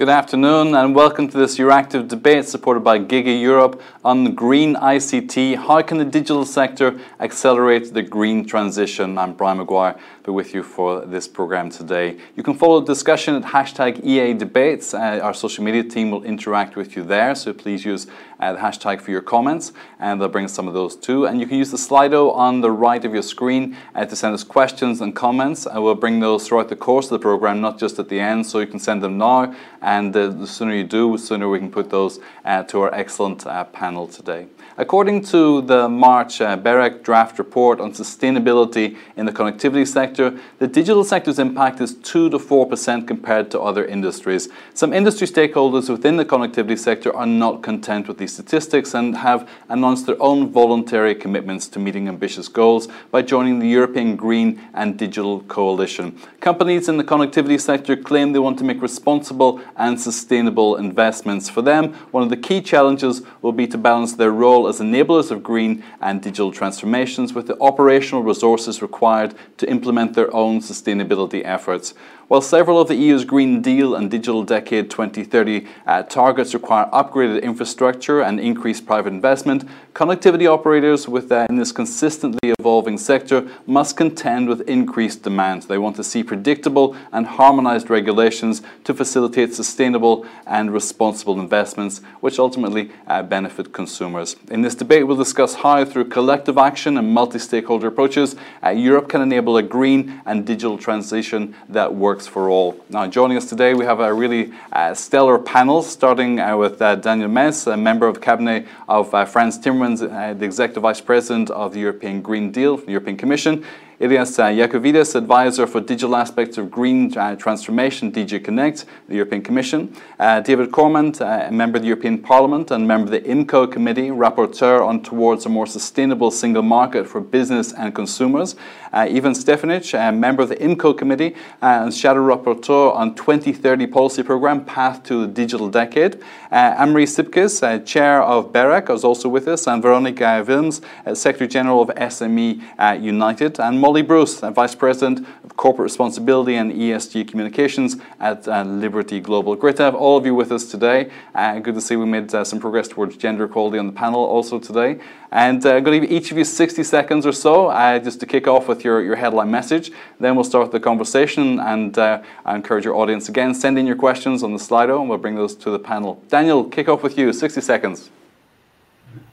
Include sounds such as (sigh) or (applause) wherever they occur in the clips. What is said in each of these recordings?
Good afternoon and welcome to this Euractiv debate supported by Giga Europe on green ICT. How can the digital sector accelerate the green transition? I'm Brian Maguire, be with you for this program today. You can follow the discussion at hashtag EA Debates. Uh, our social media team will interact with you there, so please use uh, the hashtag for your comments and they'll bring some of those too. And you can use the Slido on the right of your screen uh, to send us questions and comments. I will bring those throughout the course of the program, not just at the end, so you can send them now and uh, the sooner you do, the sooner we can put those uh, to our excellent uh, panel today. According to the March uh, BEREC draft report on sustainability in the connectivity sector, the digital sector's impact is 2 to 4% compared to other industries. Some industry stakeholders within the connectivity sector are not content with these statistics and have announced their own voluntary commitments to meeting ambitious goals by joining the European Green and Digital Coalition. Companies in the connectivity sector claim they want to make responsible and sustainable investments. For them, one of the key challenges will be to balance their role as enablers of green and digital transformations with the operational resources required to implement their own sustainability efforts. While several of the EU's Green Deal and Digital Decade 2030 uh, targets require upgraded infrastructure and increased private investment, connectivity operators within uh, this consistently evolving sector must contend with increased demand. They want to see predictable and harmonized regulations to facilitate sustainable and responsible investments, which ultimately uh, benefit consumers. In this debate, we'll discuss how, through collective action and multi stakeholder approaches, uh, Europe can enable a green and digital transition that works works for all. Now, joining us today, we have a really uh, stellar panel, starting uh, with uh, Daniel Mes, a member of cabinet of uh, Frans Timmermans, uh, the Executive Vice President of the European Green Deal, the European Commission. Ilias uh, Iakovidis, advisor for digital aspects of green transformation, DG Connect, the European Commission. David Cormand, uh, a member of the European Parliament and member of the IMCO Committee, rapporteur on towards a more sustainable single market for business and consumers. Uh, Ivan Stefanec, a member of the IMCO Committee uh, and shadow rapporteur on 2030 policy programme, Path to the Digital Decade. Uh, Anne-Marie Sipkes, chair of BEREC, is also with us, and Veronique Willems, Secretary General of SME United. And Molly Bruce, Vice President of Corporate Responsibility and ESG Communications at uh, Liberty Global. Great to have all of you with us today. Uh, good to see we made uh, some progress towards gender equality on the panel also today. And uh, I'm going to give each of you 60 seconds or so uh, just to kick off with your, your headline message. Then we'll start the conversation and uh, I encourage your audience again, send in your questions on the Slido and we'll bring those to the panel. Daniel, kick off with you, 60 seconds.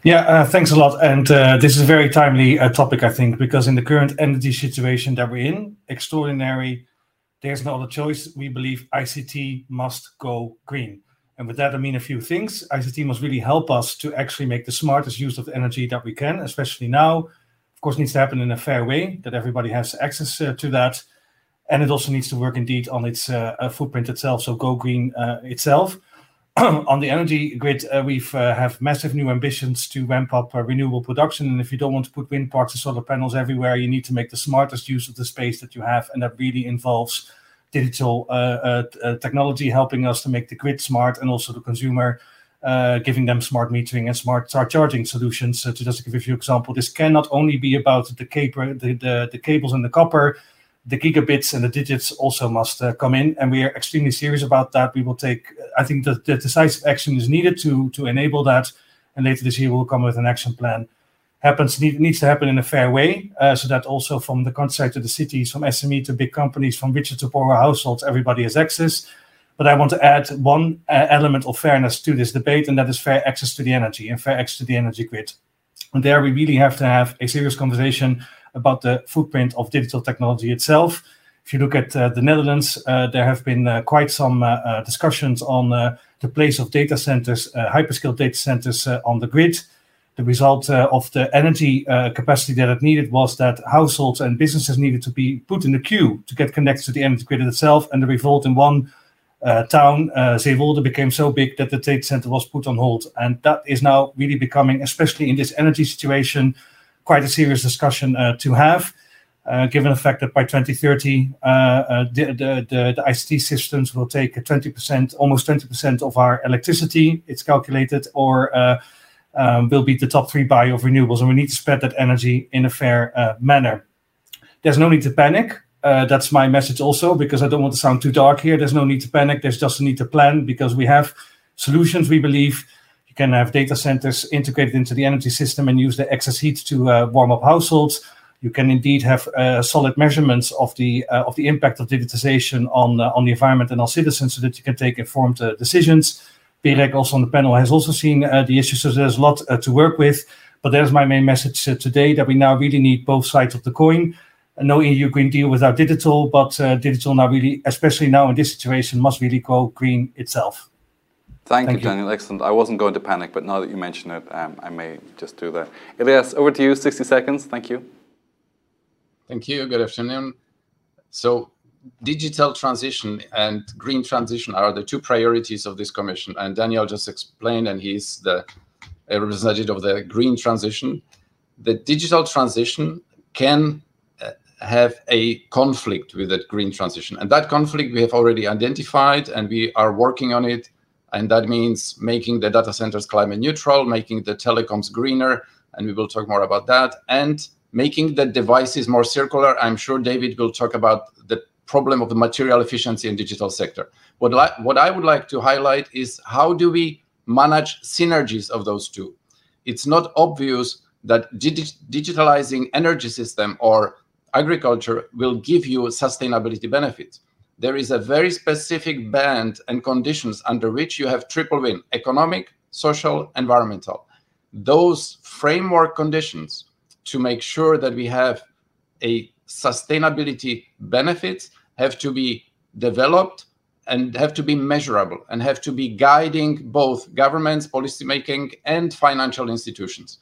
Yeah, uh, thanks a lot. And uh, this is a very timely uh, topic, I think, because in the current energy situation that we're in, extraordinary, there's no other choice. We believe ICT must go green. And with that, I mean a few things. ICT must really help us to actually make the smartest use of the energy that we can, especially now. Of course, needs to happen in a fair way, that everybody has access uh, to that. And it also needs to work indeed on its uh, footprint itself, so go green uh, itself. (clears throat) on the energy grid, uh, we've uh, have massive new ambitions to ramp up uh, renewable production. And if you don't want to put wind parks and solar panels everywhere, you need to make the smartest use of the space that you have, and that really involves digital uh, uh, uh, technology helping us to make the grid smart, and also the consumer. Giving them smart metering and smart charging solutions. to just give a few examples, this cannot only be about the, cable, the, the, the cables and the copper, the gigabits and the digits also must uh, come in, and we are extremely serious about that. We will take, I think, that the decisive action is needed to to enable that, and later this year we'll come with an action plan. Happens need, needs to happen in a fair way, uh, so that also from the countryside to the cities, from SME to big companies, from richer to poorer households, everybody has access. But I want to add one uh, element of fairness to this debate, and that is fair access to the energy and fair access to the energy grid. And there we really have to have a serious conversation about the footprint of digital technology itself. If you look at uh, the Netherlands, uh, there have been uh, quite some uh, uh, discussions on the place of data centers, hyperscale data centers on the grid. The result of the energy capacity that it needed was that households and businesses needed to be put in the queue to get connected to the energy grid itself. And the revolt in one town, uh, Zeewolde, became so big that the data center was put on hold. And that is now really becoming, especially in this energy situation, quite a serious discussion uh, to have. Uh, given the fact that by 2030, uh, the, the, the, the, ICT systems will take 20%, almost 20% of our electricity, it's calculated, or um, will be the top three buyer of renewables. And we need to spread that energy in a fair manner. There's no need to panic. Uh, that's my message also because I don't want to sound too dark here. There's no need to panic. There's just a need to plan because we have solutions. We believe you can have data centers integrated into the energy system and use the excess heat to uh, warm up households. You can indeed have uh, solid measurements of the uh, of the impact of digitization on uh, on the environment and on citizens, so that you can take informed decisions. BEREC also on the panel has also seen the issues, so there's a lot to work with. But there's my main message today that we now really need both sides of the coin no EU Green Deal without digital, but uh, digital now really, especially now in this situation, must really go green itself. Thank, Thank you, Daniel. Excellent. I wasn't going to panic, but now that you mention it, um, I may just do that. Ilias, over to you. 60 seconds. Thank you. Thank you. Good afternoon. So, digital transition and green transition are the two priorities of this commission. And Daniel just explained, and he's the representative of the green transition. The digital transition can have a conflict with that green transition. And that conflict we have already identified and we are working on it. And that means making the data centers climate neutral, making the telecoms greener, and we will talk more about that, and making the devices more circular. I'm sure David will talk about the problem of the material efficiency in digital sector. What, what I would like to highlight is how do we manage synergies of those two? It's not obvious that digi- digitalizing energy system or agriculture will give you sustainability benefits. There is a very specific band and conditions under which you have triple win economic, social, environmental. Those framework conditions to make sure that we have a sustainability benefits have to be developed and have to be measurable and have to be guiding both governments, policymaking, and financial institutions.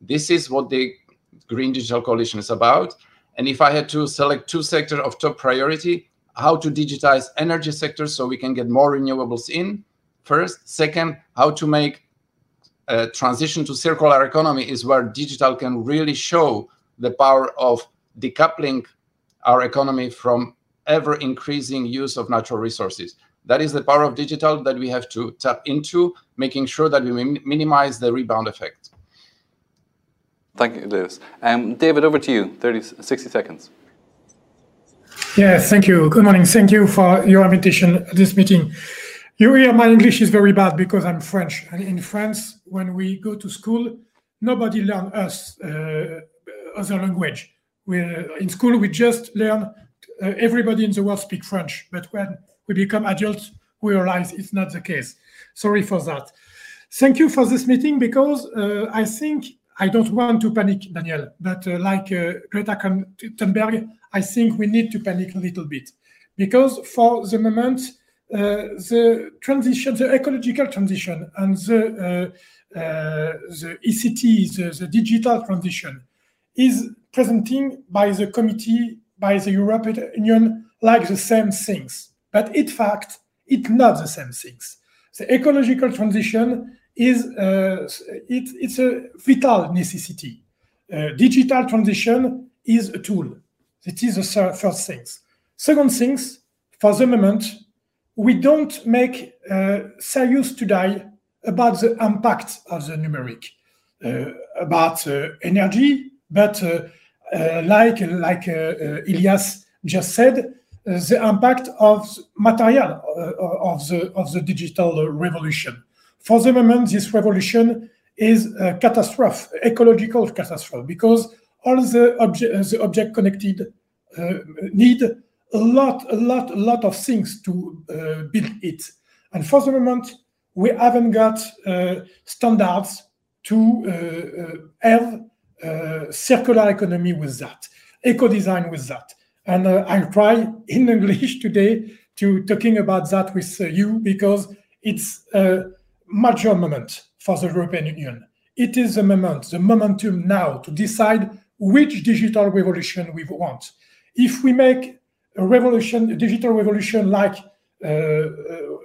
This is what the Green Digital Coalition is about. And if I had to select two sectors of top priority, how to digitize energy sectors so we can get more renewables in first. Second, how to make a transition to circular economy is where digital can really show the power of decoupling our economy from ever increasing use of natural resources. That is the power of digital that we have to tap into, making sure that we minimize the rebound effect. Thank you, Ilias. Um, David, over to you, 30, 60 seconds. Yeah, thank you. Good morning. Thank you for your invitation at this meeting. You hear my English is very bad because I'm French. And in France, when we go to school, nobody learn us uh, other language. We, in school, we just learn uh, everybody in the world speak French. But when we become adults, we realize it's not the case. Sorry for that. Thank you for this meeting because uh, I think I don't want to panic, Daniel, but uh, like uh, Greta Thunberg, I think we need to panic a little bit because for the moment, uh, the transition, the ecological transition, and the uh, uh, the ECT, the, the digital transition, is presenting by the committee, by the European Union, like the same things. But in fact, it's not the same things. The ecological transition is uh, it, it's a vital necessity. Uh, digital transition is a tool. It is the first things. Second things, for the moment, we don't make uh, serious today about the impact of the numeric, uh, about uh, energy, but uh, like like Ilias just said, the impact of material of the of the digital revolution. For the moment, this revolution is a catastrophe, ecological catastrophe, because all the, obje- the object connected uh, need a lot, a lot, a lot of things to uh, build it. And for the moment, we haven't got uh, standards to uh, uh, have uh, circular economy with that, eco design with that. And I'll try in (laughs) English today to talking about that with you because it's major moment for the European Union. It is the moment, the momentum now to decide which digital revolution we want. If we make a revolution, a digital revolution like uh, uh,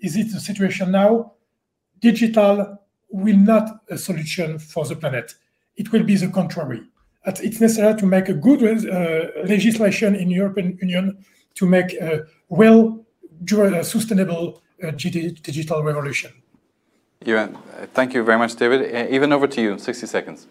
is it the situation now? Digital will not a solution for the planet. It will be the contrary. It's necessary to make a good uh, legislation in European Union to make a well sustainable uh, digital revolution. Thank you very much, David. Uh, Ivan over to you, 60 seconds.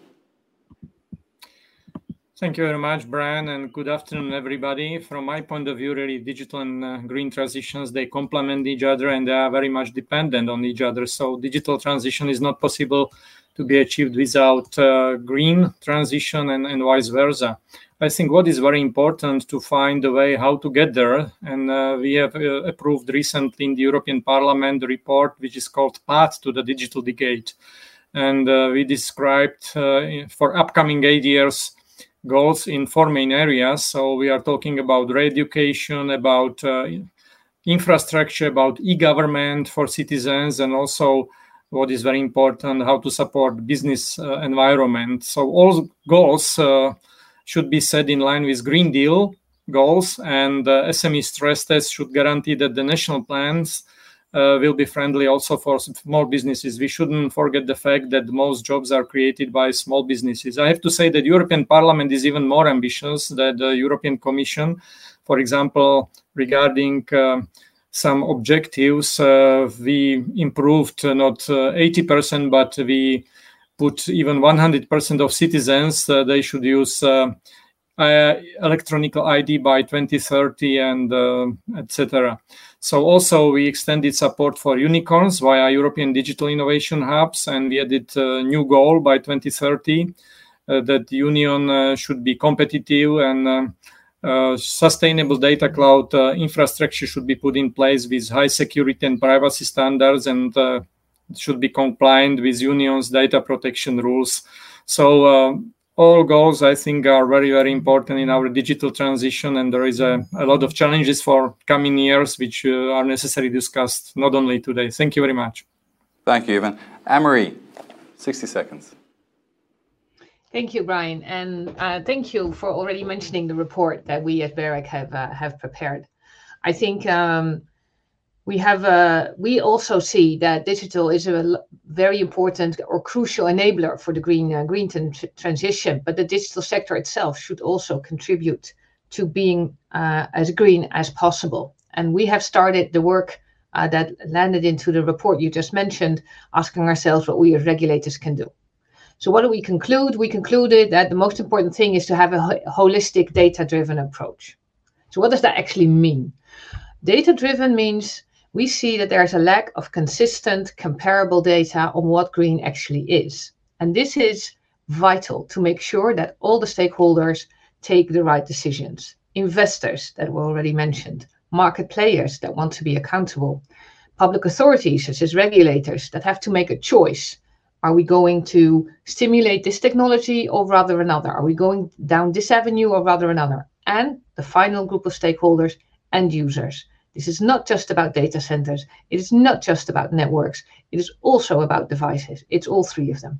Thank you very much, Brian, and good afternoon, everybody. From my point of view, really, digital and uh, green transitions they complement each other and they are very much dependent on each other. So, digital transition is not possible to be achieved without uh, green transition and, and vice versa. I think what is very important to find a way how to get there, and uh, we have uh, approved recently in the European Parliament the report which is called Path to the Digital Decade, and uh, we described uh, for upcoming eight years goals in four main areas. So we are talking about re-education, about uh, infrastructure, about e-government for citizens, and also what is very important, how to support business uh, environment. So all goals should be set in line with Green Deal goals, and uh, SME stress tests should guarantee that the national plans uh, will be friendly also for small businesses. We shouldn't forget the fact that most jobs are created by small businesses. I have to say that European Parliament is even more ambitious than the European Commission. For example, regarding uh, some objectives, uh, we improved not 80%, uh, but we put even 100% of citizens, uh, they should use uh, electronic ID by 2030 and uh, etc. So also we extended support for unicorns via European Digital Innovation Hubs, and we added a new goal by 2030 uh, that the union uh, should be competitive and uh, uh, sustainable data cloud infrastructure should be put in place with high security and privacy standards and should be compliant with union's data protection rules. So all goals i think are very very important in our digital transition and there is a, a lot of challenges for coming years which uh, are necessary discussed not only today thank you very much thank you Ivan. Anne-Marie 60 seconds Thank you, Brian, and uh, thank you for already mentioning the report that we at BEREC have uh, have prepared. I think um, we have a, we also see that digital is a very important or crucial enabler for the green uh, green transition but the digital sector itself should also contribute to being uh, as green as possible. And we have started the work uh, that landed into the report you just mentioned asking ourselves what we as regulators can do. So what do we conclude? We concluded that the most important thing is to have a holistic data driven approach. So what does that actually mean? Data driven means we see that there's a lack of consistent, comparable data on what green actually is. And this is vital to make sure that all the stakeholders take the right decisions. Investors that were already mentioned, market players that want to be accountable, public authorities such as regulators that have to make a choice. Are we going to stimulate this technology or rather another? Are we going down this avenue or rather another? And the final group of stakeholders, end users this is not just about data centers. It is not just about networks. It is also about devices. It's all three of them.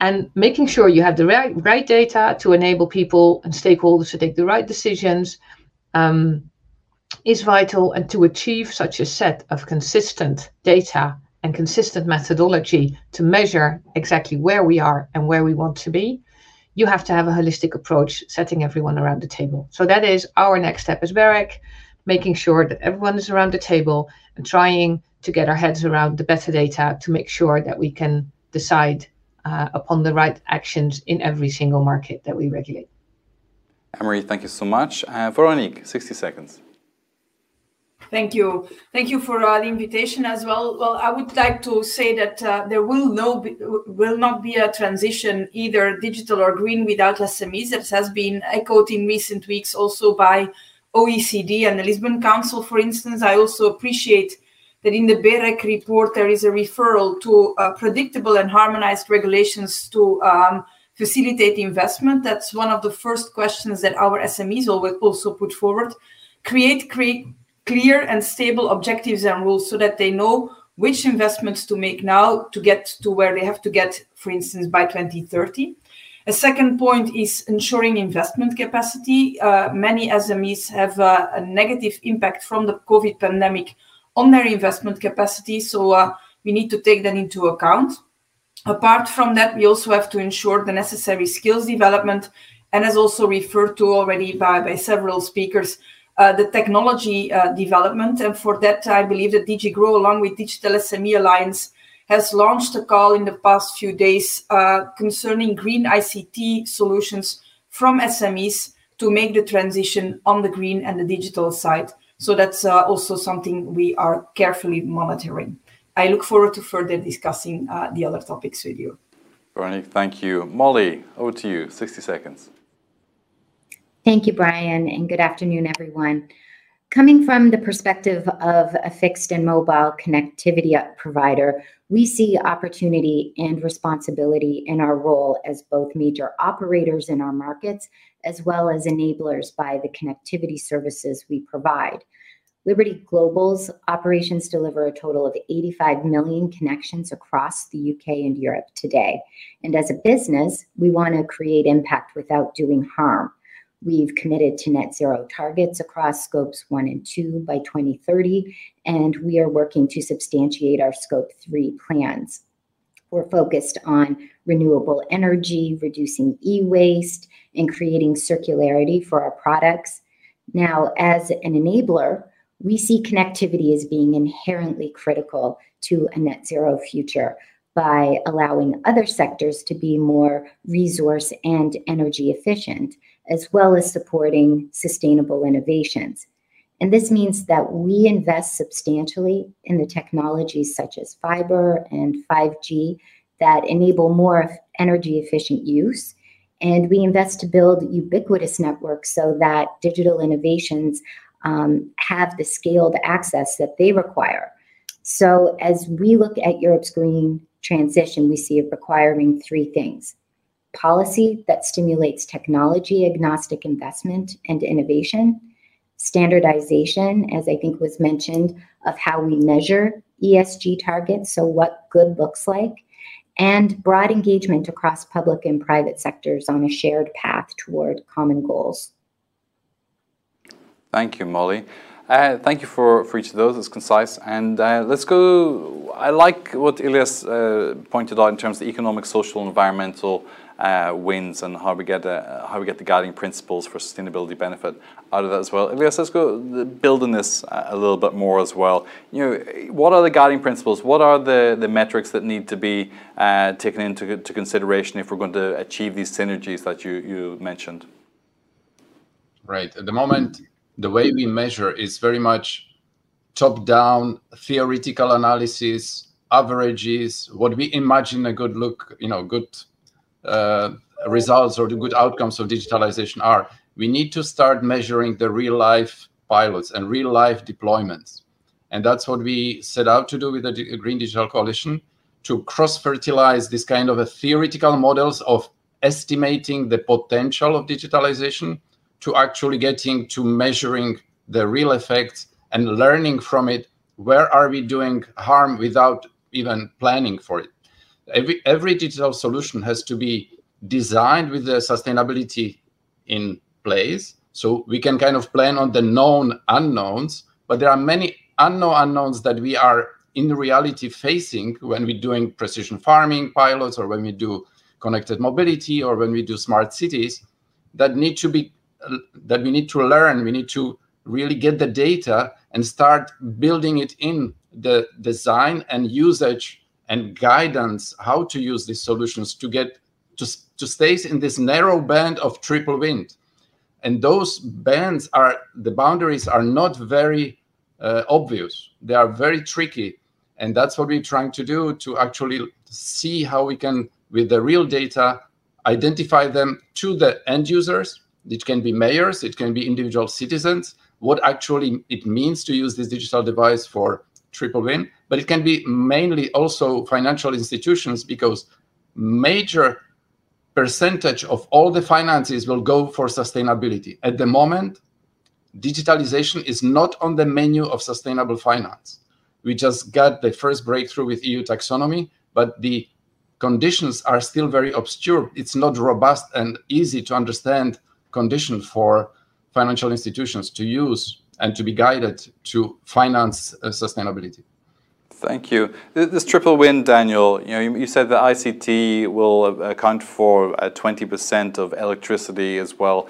And making sure you have the right, right data to enable people and stakeholders to take the right decisions um, is vital. And to achieve such a set of consistent data and consistent methodology to measure exactly where we are and where we want to be, you have to have a holistic approach, setting everyone around the table. So that is our next step as BEREC making sure that everyone is around the table and trying to get our heads around the better data to make sure that we can decide uh, upon the right actions in every single market that we regulate. Anne-Marie, thank you so much. Uh, Veronique, 60 seconds. Thank you. Thank you for uh, the invitation as well. Well, I would like to say that uh, there will no be, will not be a transition either digital or green without SMEs. That has been echoed in recent weeks also by OECD and the Lisbon Council, for instance. I also appreciate that in the BEREC report there is a referral to uh, predictable and harmonized regulations to um, facilitate investment. That's one of the first questions that our SMEs will also put forward. Create, create clear and stable objectives and rules so that they know which investments to make now to get to where they have to get, for instance, by 2030. A second point is ensuring investment capacity. Uh, many SMEs have uh, a negative impact from the COVID pandemic on their investment capacity, so uh, we need to take that into account. Apart from that, we also have to ensure the necessary skills development, and as also referred to already by, by several speakers, uh, the technology uh, development. And for that, I believe that DG Grow, along with Digital SME Alliance, has launched a call in the past few days uh, concerning green ICT solutions from SMEs to make the transition on the green and the digital side. So that's uh, also something we are carefully monitoring. I look forward to further discussing uh, the other topics with you. Veronique, thank you. Molly, over to you, 60 seconds. Thank you, Brian, and good afternoon, everyone. Coming from the perspective of a fixed and mobile connectivity provider, we see opportunity and responsibility in our role as both major operators in our markets as well as enablers by the connectivity services we provide. Liberty Global's operations deliver a total of 85 million connections across the UK and Europe today. And as a business, we want to create impact without doing harm. We've committed to net zero targets across scopes one and two by 2030, and we are working to substantiate our scope three plans. We're focused on renewable energy, reducing e waste, and creating circularity for our products. Now, as an enabler, we see connectivity as being inherently critical to a net zero future by allowing other sectors to be more resource and energy efficient, as well as supporting sustainable innovations. And this means that we invest substantially in the technologies such as fiber and 5G that enable more energy efficient use. And we invest to build ubiquitous networks so that digital innovations um, have the scaled access that they require. So, as we look at Europe's green transition, we see it requiring three things policy that stimulates technology agnostic investment and innovation, standardization, as I think was mentioned, of how we measure ESG targets, so what good looks like, and broad engagement across public and private sectors on a shared path toward common goals. Thank you, Molly. Uh, thank you for, for each of those. It's concise. And uh, let's go. I like what Ilias uh, pointed out in terms of economic, social, environmental uh, wins and how we get uh, how we get the guiding principles for sustainability benefit out of that as well. Ilias, let's go build on this uh, a little bit more as well. You know, what are the guiding principles? What are the, the metrics that need to be taken into to consideration if we're going to achieve these synergies that you, you mentioned? Right. At the moment, the way we measure is very much top down theoretical analysis averages what we imagine a good look you know good uh, results or the good outcomes of digitalization are we need to start measuring the real life pilots and real life deployments. And that's what we set out to do with the green digital coalition to cross fertilize this kind of a theoretical models of estimating the potential of digitalization to actually getting to measuring the real effects and learning from it where are we doing harm without even planning for it every every digital solution has to be designed with the sustainability in place. So we can kind of plan on the known unknowns but there are many unknown unknowns that we are in reality facing when we're doing precision farming pilots or when we do connected mobility or when we do smart cities that need to be that we need to learn. We need to really get the data and start building it in the design and usage and guidance how to use these solutions to get to, to stay in this narrow band of triple wind. And those bands are the boundaries are not very uh, obvious. They are very tricky. And that's what we're trying to do to actually see how we can with the real data identify them to the end users. It can be mayors, it can be individual citizens, what actually it means to use this digital device for triple win, but it can be mainly also financial institutions because major percentage of all the finances will go for sustainability. At the moment, digitalization is not on the menu of sustainable finance. We just got the first breakthrough with EU taxonomy, but the conditions are still very obscure. It's not robust and easy to understand condition for financial institutions to use and to be guided to finance uh, sustainability. Thank you. This triple win, Daniel, you know, you, said that ICT will account for 20% uh, of electricity as well.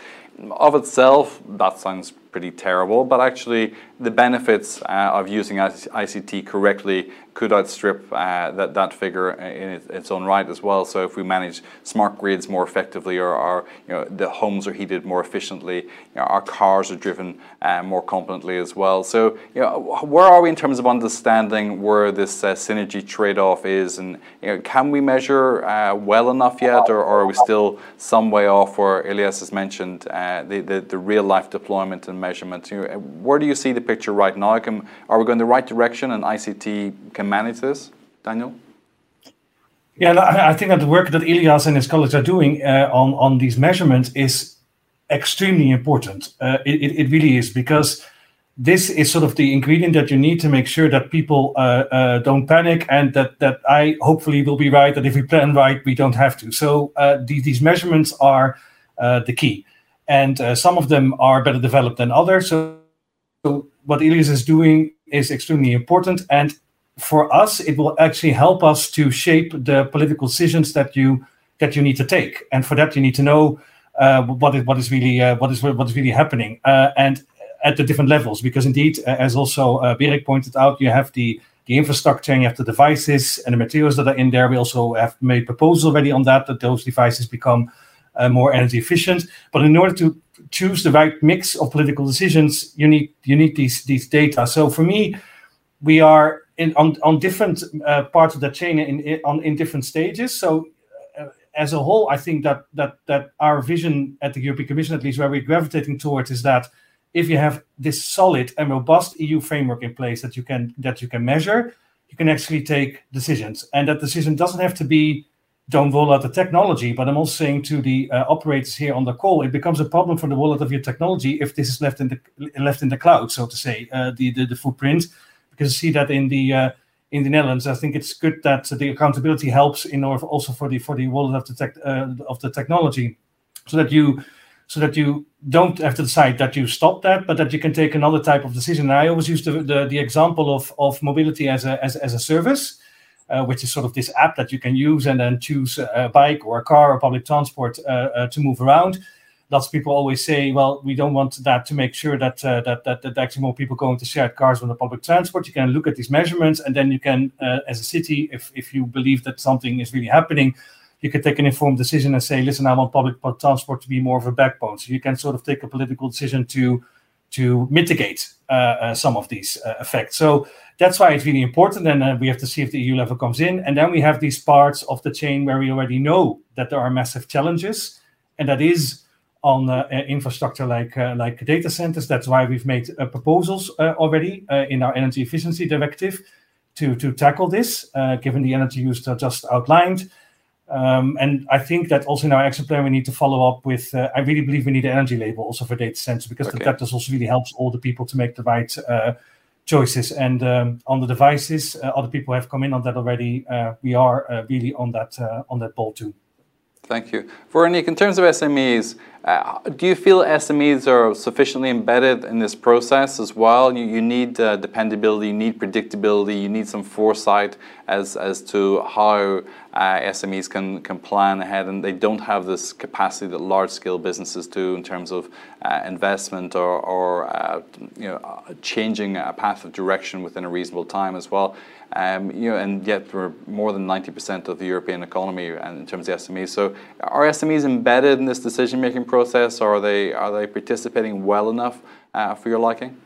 Of itself, that sounds pretty terrible, but actually the benefits uh, of using ICT correctly could outstrip uh, that, that figure in its own right as well. So if we manage smart grids more effectively or our, you know, the homes are heated more efficiently, you know, our cars are driven uh, more competently as well. So you know, where are we in terms of understanding where this uh, synergy trade-off is and you know, can we measure uh, well enough yet or, or, are we still some way off where Ilias has mentioned uh, the, the, the, real life deployment and measurement? Where do you see the picture right now? Can, are we going the right direction and ICT can manage this? Daniel? Yeah, I think that the work that Ilias and his colleagues are doing uh, on, on these measurements is extremely important. Uh, it, it really is because this is sort of the ingredient that you need to make sure that people uh, uh, don't panic and that that I hopefully will be right that if we plan right we don't have to. So uh, these, these measurements are uh, the key, and uh, some of them are better developed than others. So, so what Ilias is doing is extremely important, and for us it will actually help us to shape the political decisions that you that you need to take, and for that you need to know. Uh, what is what is really what is what is really happening, and at the different levels because indeed as also uh, BEREC pointed out you have the the infrastructure and you have the devices and the materials that are in there we also have made proposals already on that that those devices become uh, more energy efficient. But in order to choose the right mix of political decisions you need you need these these data. So for me we are in on, on different uh, parts of the chain in, in on in different stages. So uh, as a whole i think that that that our vision at the european commission at least where we're gravitating towards is that if you have this solid and robust EU framework in place that you can that you can measure, you can actually take decisions. And that decision doesn't have to be don't roll out the technology, but I'm also saying to the uh, operators here on the call, it becomes a problem for the rollout of your technology if this is left in the left in the cloud, so to say, uh, the, the, the footprint. Because I see that in the uh, in the Netherlands, I think it's good that the accountability helps in order also for the for the rollout of the tech uh, of the technology, so that you so that you don't have to decide that you stop that, but that you can take another type of decision. And I always use the, the, the example of, of mobility as a, as, as a service, uh, which is sort of this app that you can use and then choose a bike or a car or public transport uh, uh, to move around. Lots of people always say, well, we don't want that to make sure that, uh, that, that, that actually more people go into shared cars than the public transport. You can look at these measurements and then you can, as a city, if, if you believe that something is really happening, you can take an informed decision and say, listen, I want public transport to be more of a backbone. So you can sort of take a political decision to to mitigate uh, uh, some of these uh, effects. So that's why it's really important. And uh, we have to see if the EU level comes in. And then we have these parts of the chain where we already know that there are massive challenges, and that is on uh, infrastructure like uh, like data centers. That's why we've made proposals already in our energy efficiency directive to to tackle this, given the energy use that I just outlined. Um, and I think that also in our action plan, we need to follow up with. Uh, I really believe we need an energy label also for data centers because okay. that does also really helps all the people to make the right uh, choices. And um, on the devices, uh, other people have come in on that already. Uh, we are uh, really on that uh, on that ball too. Thank you, Veronique. In terms of SMEs, uh, do you feel SMEs are sufficiently embedded in this process as well? You, you need uh, dependability, you need predictability, you need some foresight as, as to how uh, SMEs can, can plan ahead, and they don't have this capacity that large scale businesses do in terms of uh, investment or, or uh, you know, changing a path of direction within a reasonable time as well. Um, you know, and yet we're more than 90% of the European economy in terms of SMEs. So are SMEs embedded in this decision-making process, or are they are they participating well enough uh, for your liking?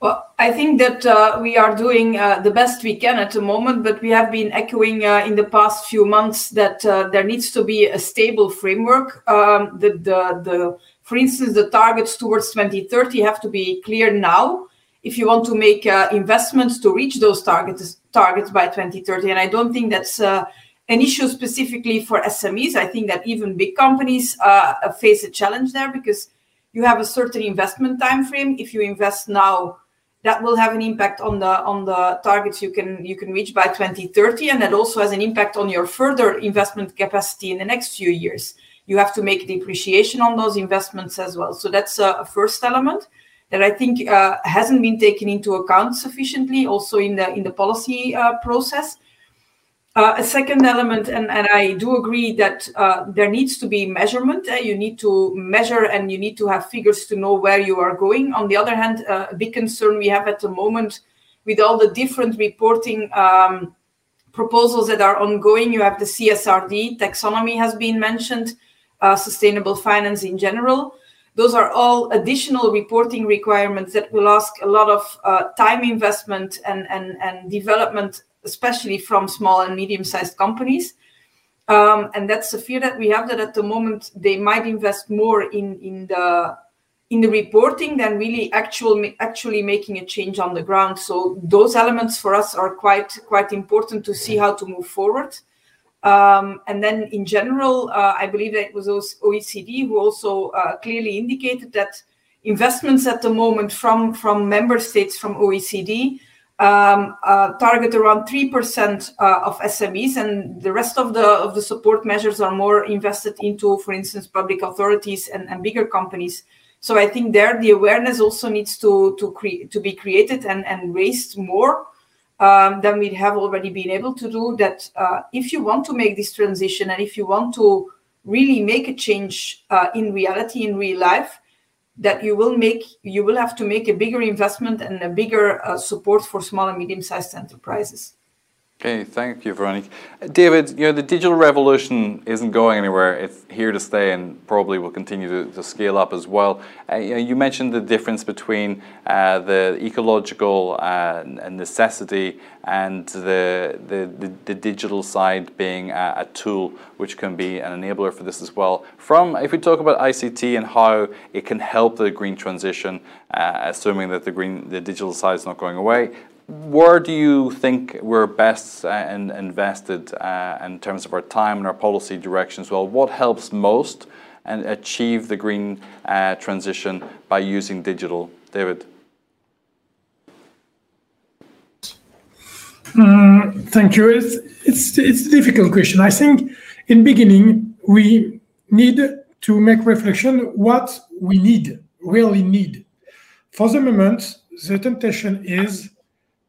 Well, I think that uh, we are doing uh, the best we can at the moment, but we have been echoing uh, in the past few months that uh, there needs to be a stable framework. Um, the, the, the, for instance, the targets towards 2030 have to be clear now if you want to make uh, investments to reach those targets targets by 2030. And I don't think that's uh, an issue specifically for SMEs. I think that even big companies uh, face a challenge there because you have a certain investment time frame. If you invest now, that will have an impact on the on the targets you can you can reach by 2030, and that also has an impact on your further investment capacity in the next few years. You have to make depreciation on those investments as well. So that's a, a first element that I think uh, hasn't been taken into account sufficiently, also in the in the policy uh, process. Uh, a second element, and, and I do agree that uh, there needs to be measurement. Uh, you need to measure and you need to have figures to know where you are going. On the other hand, uh, a big concern we have at the moment with all the different reporting um, proposals that are ongoing, you have the CSRD, taxonomy has been mentioned, uh, sustainable finance in general. Those are all additional reporting requirements that will ask a lot of uh, time investment and, and, and development especially from small and medium-sized companies. Um, and that's the fear that we have that at the moment they might invest more in in the in the reporting than really actual actually making a change on the ground. So those elements for us are quite quite important to see how to move forward. Um, and then in general, uh, I believe that it was OECD who also uh, clearly indicated that investments at the moment from from member states from OECD um, uh, target around 3% uh, of SMEs, and the rest of the of the support measures are more invested into, for instance, public authorities and, and bigger companies. So I think there the awareness also needs to to create to be created and, and raised more um, than we have already been able to do. That uh, if you want to make this transition and if you want to really make a change uh, in reality in real life, that you will make you will have to make a bigger investment and a bigger uh, support for small and medium sized enterprises Okay, thank you, Veronique. David, you know, the digital revolution isn't going anywhere. It's here to stay and probably will continue to, to scale up as well. Uh, you, know, you, mentioned the difference between uh, the ecological uh, necessity and the, the, the, the, digital side being a, a, tool which can be an enabler for this as well. From, if we talk about ICT and how it can help the green transition, uh, assuming that the green, the digital side is not going away, where do you think we're best uh, in, invested uh, in terms of our time and our policy directions? Well, what helps most and achieve the green uh, transition by using digital? David. Mm, thank you. It's, it's, it's a difficult question. I think in beginning, we need to make reflection what we need, really need. For the moment, the temptation is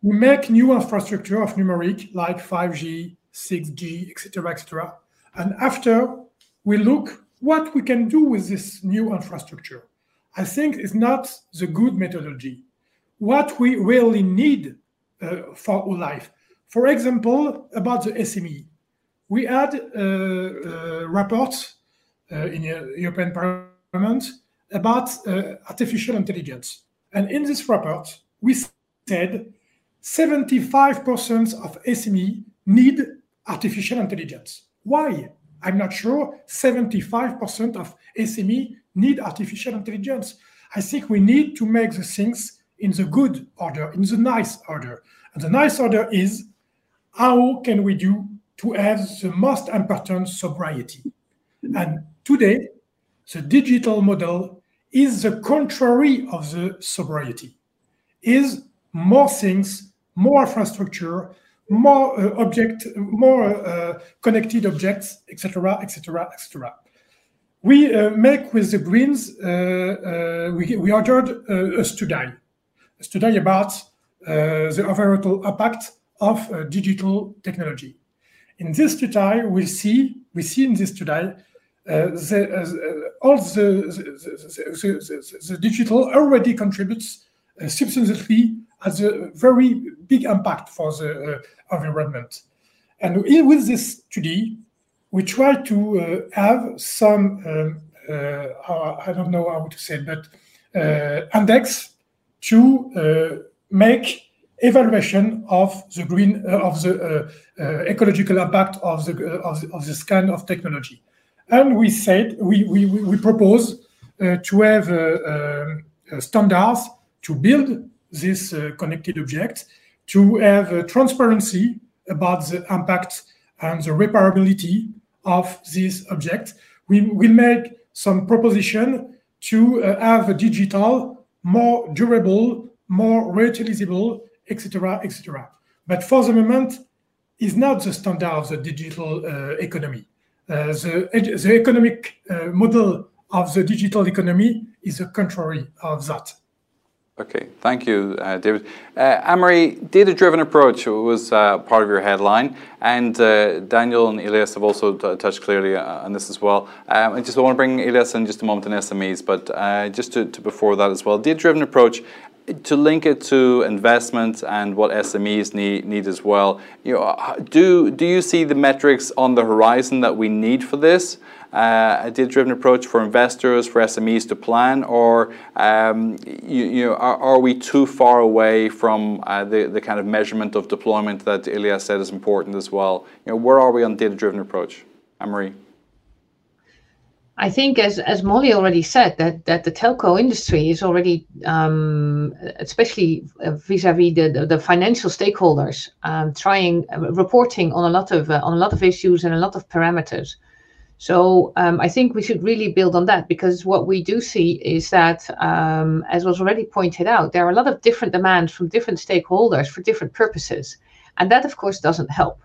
we make new infrastructure of numeric like 5G, 6G, etc., etc. And after we look what we can do with this new infrastructure. I think is not the good methodology. What we really need uh, for our life. For example, about the SME, we had uh, uh, reports uh, in the European Parliament about uh, artificial intelligence. And in this report, we said 75% of SME need artificial intelligence. Why? I'm not sure 75% of SME need artificial intelligence. I think we need to make the things in the good order, in the nice order. And the nice order is how can we do to have the most important sobriety? And today, the digital model is the contrary of the sobriety, is more things more infrastructure, more uh, object, more uh, connected objects, etc., etc., etc. We uh, make with the Greens, uh, uh, we, we ordered a study, a study about the overall impact of digital technology. In this study, we see we see in this study uh, the, uh, all the the, the, the, digital already contributes uh, substantially has a very big impact for the uh, environment. And with this study, we try to uh, have some, um, uh, I don't know how to say, it, but uh, index to uh, make evaluation of the green of the ecological impact of the, of the of this kind of technology. And we said we we, we propose to have um, standards to build this uh, connected object to have transparency about the impact and the repairability of this object. We will make some proposition to uh, have a digital more durable, more reutilizable, etc., etc. But for the moment, is not the standard of the digital uh, economy. Uh, the, the economic uh, model of the digital economy is the contrary of that. Okay, thank you, uh, David. Uh, Anne-Marie, data-driven approach was uh, part of your headline, and uh, Daniel and Ilias have also touched clearly uh, on this as well. Um, I just want to bring Ilias in just a moment on SMEs, but uh, just to, to, before that as well, data-driven approach to link it to investment and what SMEs need need as well. You know, do do you see the metrics on the horizon that we need for this? Uh, a data-driven approach for investors, for SMEs to plan, or um, you, you, know, are, are, we too far away from uh, the, the kind of measurement of deployment that Ilya said is important as well? You know, where are we on data-driven approach? Anne-Marie. I think, as as Molly already said, that that the telco industry is already, um, especially uh, vis-à-vis the, the financial stakeholders, um, trying uh, reporting on a lot of uh, on a lot of issues and a lot of parameters. So um, I think we should really build on that because what we do see is that, um, as was already pointed out, there are a lot of different demands from different stakeholders for different purposes, and that of course doesn't help.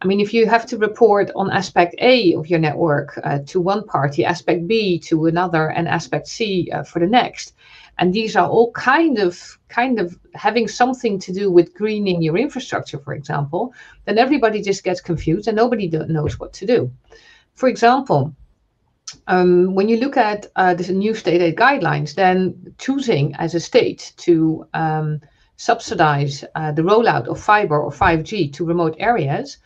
I mean, if you have to report on aspect A of your network uh, to one party, aspect B to another, and aspect C uh, for the next, and these are all kind of kind of having something to do with greening your infrastructure, for example, then everybody just gets confused and nobody knows what to do. For example, um, when you look at uh, the new state aid guidelines, then choosing as a state to um, subsidize uh, the rollout of fiber or 5G to remote areas,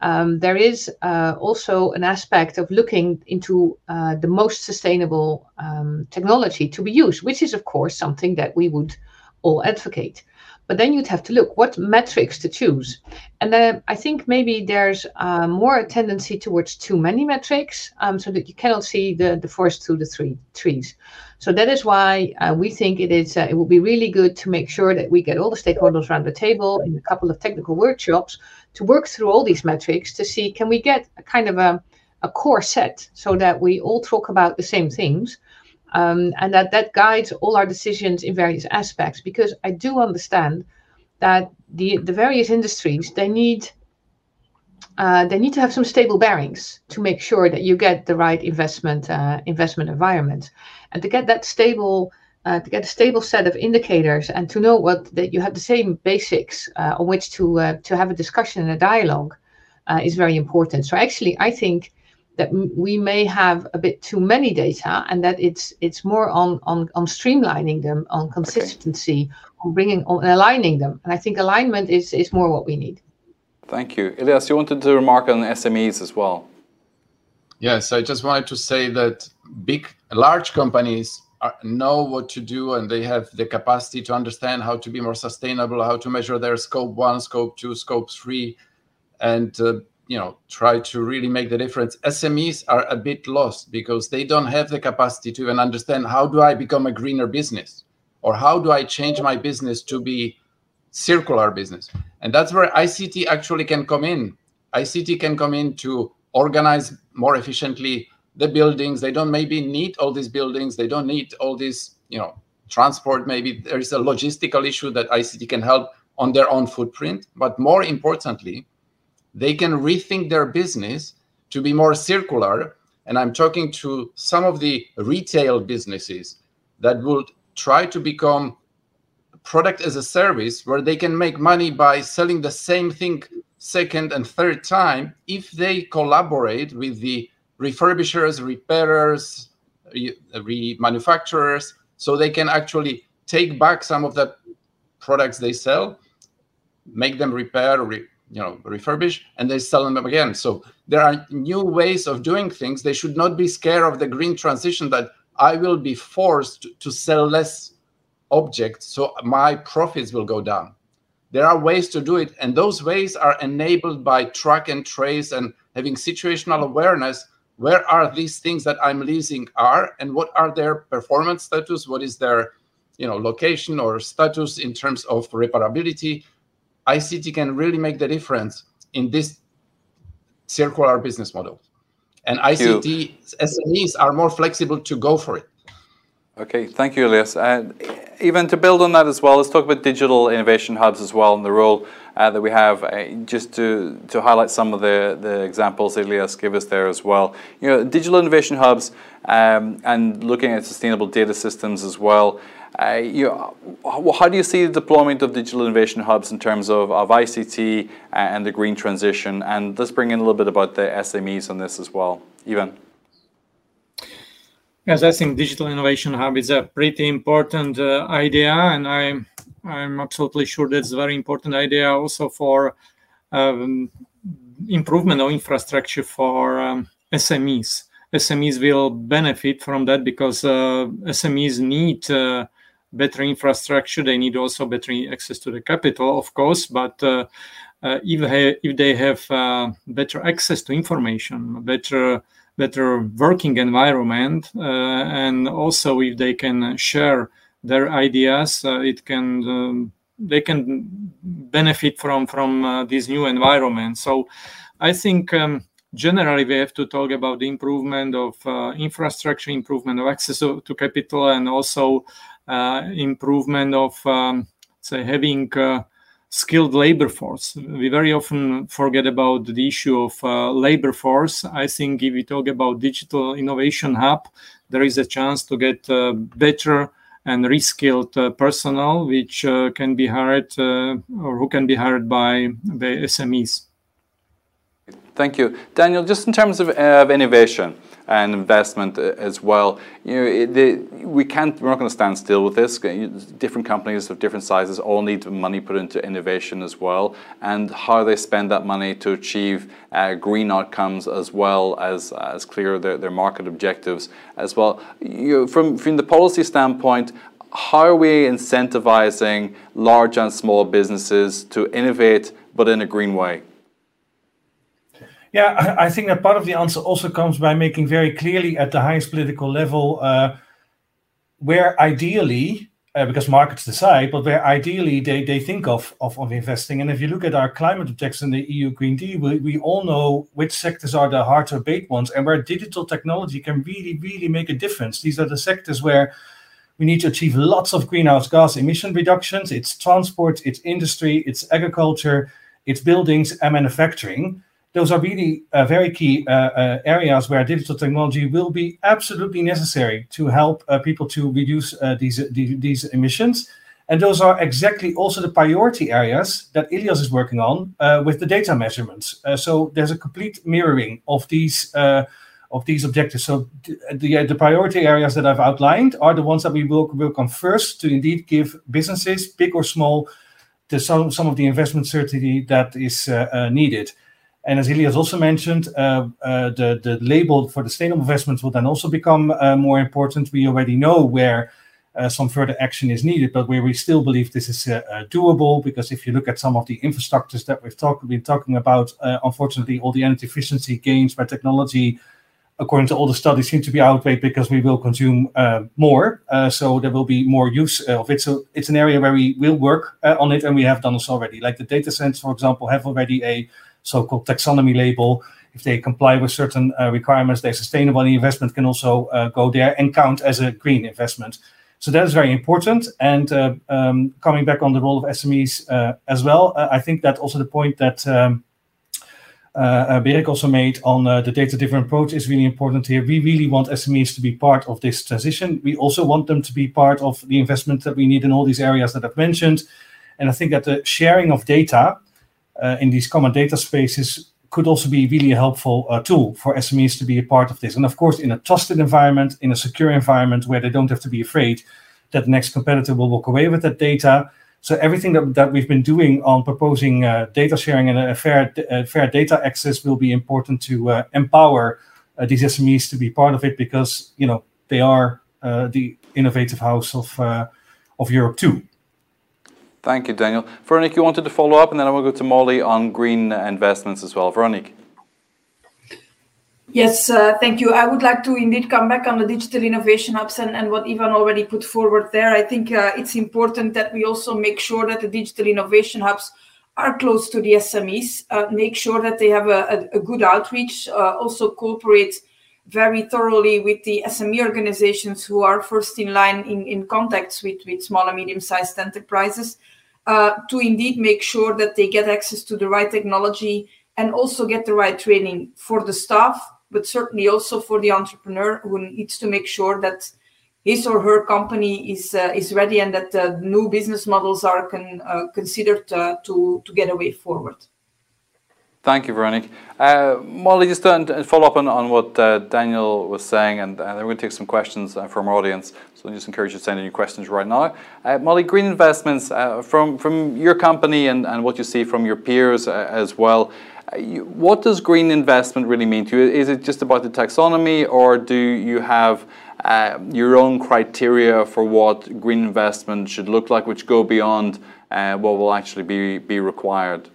um, there is uh, also an aspect of looking into uh, the most sustainable um, technology to be used, which is, of course, something that we would all advocate. But then you'd have to look what metrics to choose. And then I think maybe there's uh, more a tendency towards too many metrics um, so that you cannot see the, the forest through the three trees. So that is why uh, we think it is uh, it will be really good to make sure that we get all the stakeholders around the table in a couple of technical workshops to work through all these metrics to see can we get a kind of a, a core set so that we all talk about the same things um, and that that guides all our decisions in various aspects because i do understand that the the various industries they need uh, they need to have some stable bearings to make sure that you get the right investment uh, investment environment and to get that stable uh, to get a stable set of indicators and to know what that you have the same basics uh, on which to uh, to have a discussion and a dialogue uh, is very important. So actually, I think that we may have a bit too many data, and that it's it's more on on on streamlining them, on consistency, okay. on bringing on aligning them. And I think alignment is is more what we need. Thank you, Ilias. You wanted to remark on SMEs as well. Yes, I just wanted to say that big, large companies know what to do and they have the capacity to understand how to be more sustainable how to measure their scope one scope two scope three and uh, you know try to really make the difference. Smes are a bit lost because they don't have the capacity to even understand how do i become a greener business or how do i change my business to be circular business. And that's where ict actually can come in. Ict can come in to organize more efficiently the buildings. They don't maybe need all these buildings. They don't need all this you know transport. Maybe there is a logistical issue that ict can help on their own footprint. But more importantly they can rethink their business to be more circular and i'm talking to some of the retail businesses that would try to become product as a service where they can make money by selling the same thing second and third time if they collaborate with the refurbishers, repairers, remanufacturers, so they can actually take back some of the products they sell, make them repair, re, you know, refurbish, and they sell them again. So there are new ways of doing things. They should not be scared of the green transition that I will be forced to sell less objects, so my profits will go down. There are ways to do it, and those ways are enabled by track and trace and having situational awareness where are these things that I'm leasing are and what are their performance status? What is their you know location or status in terms of reparability? ICT can really make the difference in this circular business model. And ICT SMEs are more flexible to go for it. Okay, thank you, Ilias. Uh, even to build on that as well, let's talk about digital innovation hubs as well and the role uh, that we have, uh, just to, to highlight some of the, the examples Ilias gave us there as well. You know, digital innovation hubs um, and looking at sustainable data systems as well. Uh, you, how do you see the deployment of digital innovation hubs in terms of, of ICT and the green transition? And let's bring in a little bit about the SMEs on this as well. Ivan. Yes, I think digital innovation hub is a pretty important uh, idea, and I'm I'm absolutely sure that's a very important idea also for um, improvement of infrastructure for um, SMEs. SMEs will benefit from that because uh, SMEs need uh, better infrastructure. They need also better access to the capital, of course, but uh, uh if, they, if they have uh, better access to information, better better working environment, uh, and also if they can share their ideas, uh, it can um, they can benefit from from uh, this new environment. So, I think. Um, generally, we have to talk about the improvement of infrastructure, improvement of access to, capital, and also improvement of um, say having skilled labor force. We very often forget about the issue of uh, labor force. I think if we talk about digital innovation hub, there is a chance to get uh, better and reskilled uh, personnel, which uh, can be hired uh, or who can be hired by the SMEs. Thank you, Daniel. Just in terms of, of innovation and investment uh, as well. You know, the, we can't. We're not going to stand still with this. Different companies of different sizes all need money put into innovation as well, and how they spend that money to achieve uh, green outcomes as well as as clear their, their market objectives as well. You know, from from the policy standpoint, how are we incentivizing large and small businesses to innovate but in a green way? Yeah, I think that part of the answer also comes by making very clearly at the highest political level uh, where ideally, uh, because markets decide, but where ideally they, they think of, of, of investing. And if you look at our climate objectives in the EU Green Deal, we, we all know which sectors are the hard to abate ones and where digital technology can really, really make a difference. These are the sectors where we need to achieve lots of greenhouse gas emission reductions. It's transport, it's industry, it's agriculture, it's buildings and manufacturing those are really uh, very key uh, uh, areas where digital technology will be absolutely necessary to help uh, people to reduce uh, these, these, these emissions. And those are exactly also the priority areas that Ilias is working on uh, with the data measurements. so there's a complete mirroring of these of these objectives. So the, the priority areas that I've outlined are the ones that we will work on first to indeed give businesses, big or small, the, some, some of the investment certainty that is needed. And as Ilias also mentioned, uh, uh, the, the label for the sustainable investments will then also become uh, more important. We already know where uh, some further action is needed, but where we still believe this is uh, uh, doable, because if you look at some of the infrastructures that we've talk, been talking about, unfortunately, all the energy efficiency gains by technology, according to all the studies, seem to be outweighed because we will consume more. so there will be more use of it. So it's an area where we will work on it, and we have done this already. Like the data centers, for example, have already a so-called taxonomy label. If they comply with certain uh, requirements, they're sustainable. Investment can also uh, go there and count as a green investment. So that is very important. And uh, um, coming back on the role of SMEs uh, as well, uh, I think that also the point that um, uh, BEREC also made on the data-driven approach is really important here. We really want SMEs to be part of this transition. We also want them to be part of the investment that we need in all these areas that I've mentioned. And I think that the sharing of data in these common data spaces could also be really a helpful uh, tool for SMEs to be a part of this. And of course, in a trusted environment, in a secure environment where they don't have to be afraid that the next competitor will walk away with that data. So everything that, that we've been doing on proposing uh, data sharing and a fair, uh, fair data access will be important to uh, empower uh, these SMEs to be part of it because you know they are the innovative house of of Europe too. Thank you, Daniel. Veronique, you wanted to follow up, and then I will go to Molly on green investments as well. Veronique. Yes, uh, thank you. I would like to indeed come back on the digital innovation hubs and, and what Ivan already put forward there. I think uh, it's important that we also make sure that the digital innovation hubs are close to the SMEs, uh, make sure that they have a, a, a good outreach, uh, also cooperate very thoroughly with the SME organizations who are first in line in, in contacts with, with small and medium sized enterprises uh, to indeed make sure that they get access to the right technology and also get the right training for the staff, but certainly also for the entrepreneur who needs to make sure that his or her company is uh, is ready and that uh, new business models are uh, considered to to get a way forward. Thank you, Veronique. Uh, Molly, just to follow up on, on what uh, Daniel was saying, and, and we're going to take some questions uh, from our audience. So I just encourage you to send in your questions right now. Uh, Molly, green investments, uh, from, from your company and, and what you see from your peers uh, as well, what does green investment really mean to you? Is it just about the taxonomy, or do you have your own criteria for what green investment should look like, which go beyond what will actually be, be required?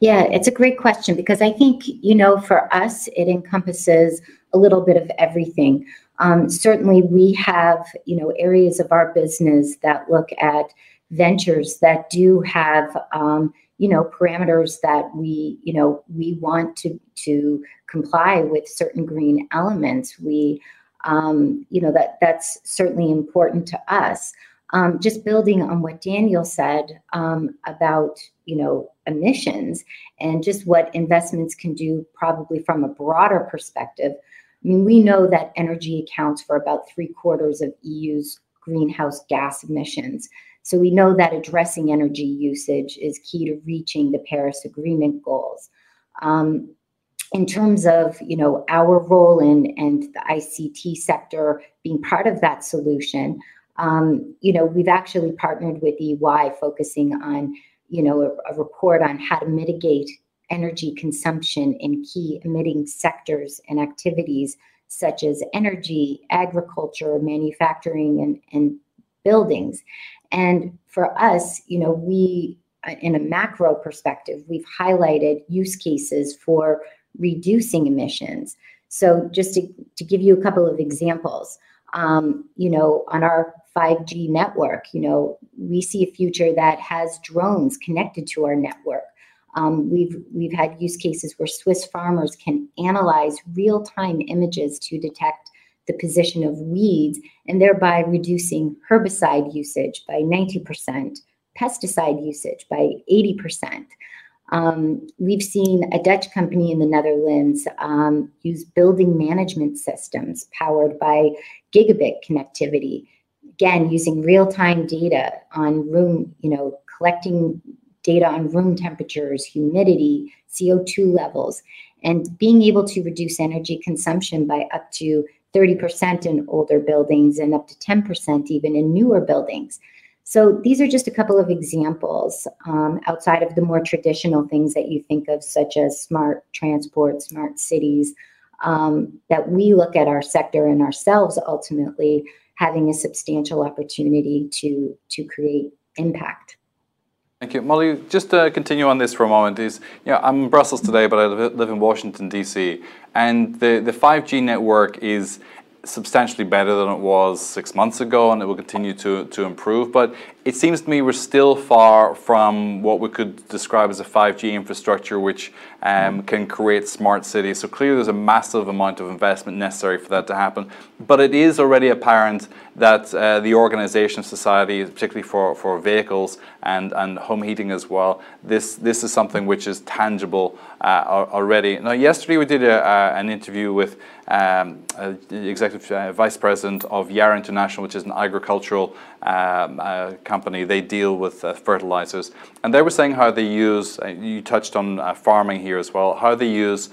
Yeah, it's a great question because I think, you know, for us, it encompasses a little bit of everything. Um, certainly, we have, you know, areas of our business that look at ventures that do have, um, you know, parameters that we, you know, we want to to comply with certain green elements. We, um, you know, that that's certainly important to us. Um, just building on what Daniel said um, about you know emissions and just what investments can do probably from a broader perspective. I mean, we know that energy accounts for about three quarters of EU's greenhouse gas emissions. So we know that addressing energy usage is key to reaching the Paris Agreement goals. Um, in terms of you know our role in and the ICT sector being part of that solution, um, you know, we've actually partnered with EY focusing on, you know, a, a report on how to mitigate energy consumption in key emitting sectors and activities such as energy, agriculture, manufacturing, and, and buildings. And for us, you know, we, uh, in a macro perspective, we've highlighted use cases for reducing emissions. So, just to, to give you a couple of examples, um, you know, on our 5G network. You know, we see a future that has drones connected to our network. Um, we've we've had use cases where Swiss farmers can analyze real-time images to detect the position of weeds and thereby reducing herbicide usage by 90%, pesticide usage by 80%. Um, we've seen a Dutch company in the Netherlands um, use building management systems powered by gigabit connectivity. Again using real-time data on room you know collecting data on room temperatures humidity co2 levels and being able to reduce energy consumption by up to 30% in older buildings and up to 10% even in newer buildings so these are just a couple of examples um, outside of the more traditional things that you think of such as smart transport smart cities um, that we look at our sector and ourselves ultimately having a substantial opportunity to to create impact. Thank you, Molly. Just to continue on this for a moment, is you know, I'm in Brussels today, but I live in Washington D.C. and the the 5G network is substantially better than it was six months ago, and it will continue to, to improve. But it seems to me we're still far from what we could describe as a 5G infrastructure which um, can create smart cities. So clearly there's a massive amount of investment necessary for that to happen. But it is already apparent that uh, the organization of society, particularly for, for vehicles and, and home heating as well, this, this is something which is tangible uh, already. Now, yesterday we did a, an interview with um, uh, the executive uh, vice president of Yara International, which is an agricultural um, uh, company. They deal with uh, fertilizers, and they were saying how they use. Uh, you touched on uh, farming here as well. How they use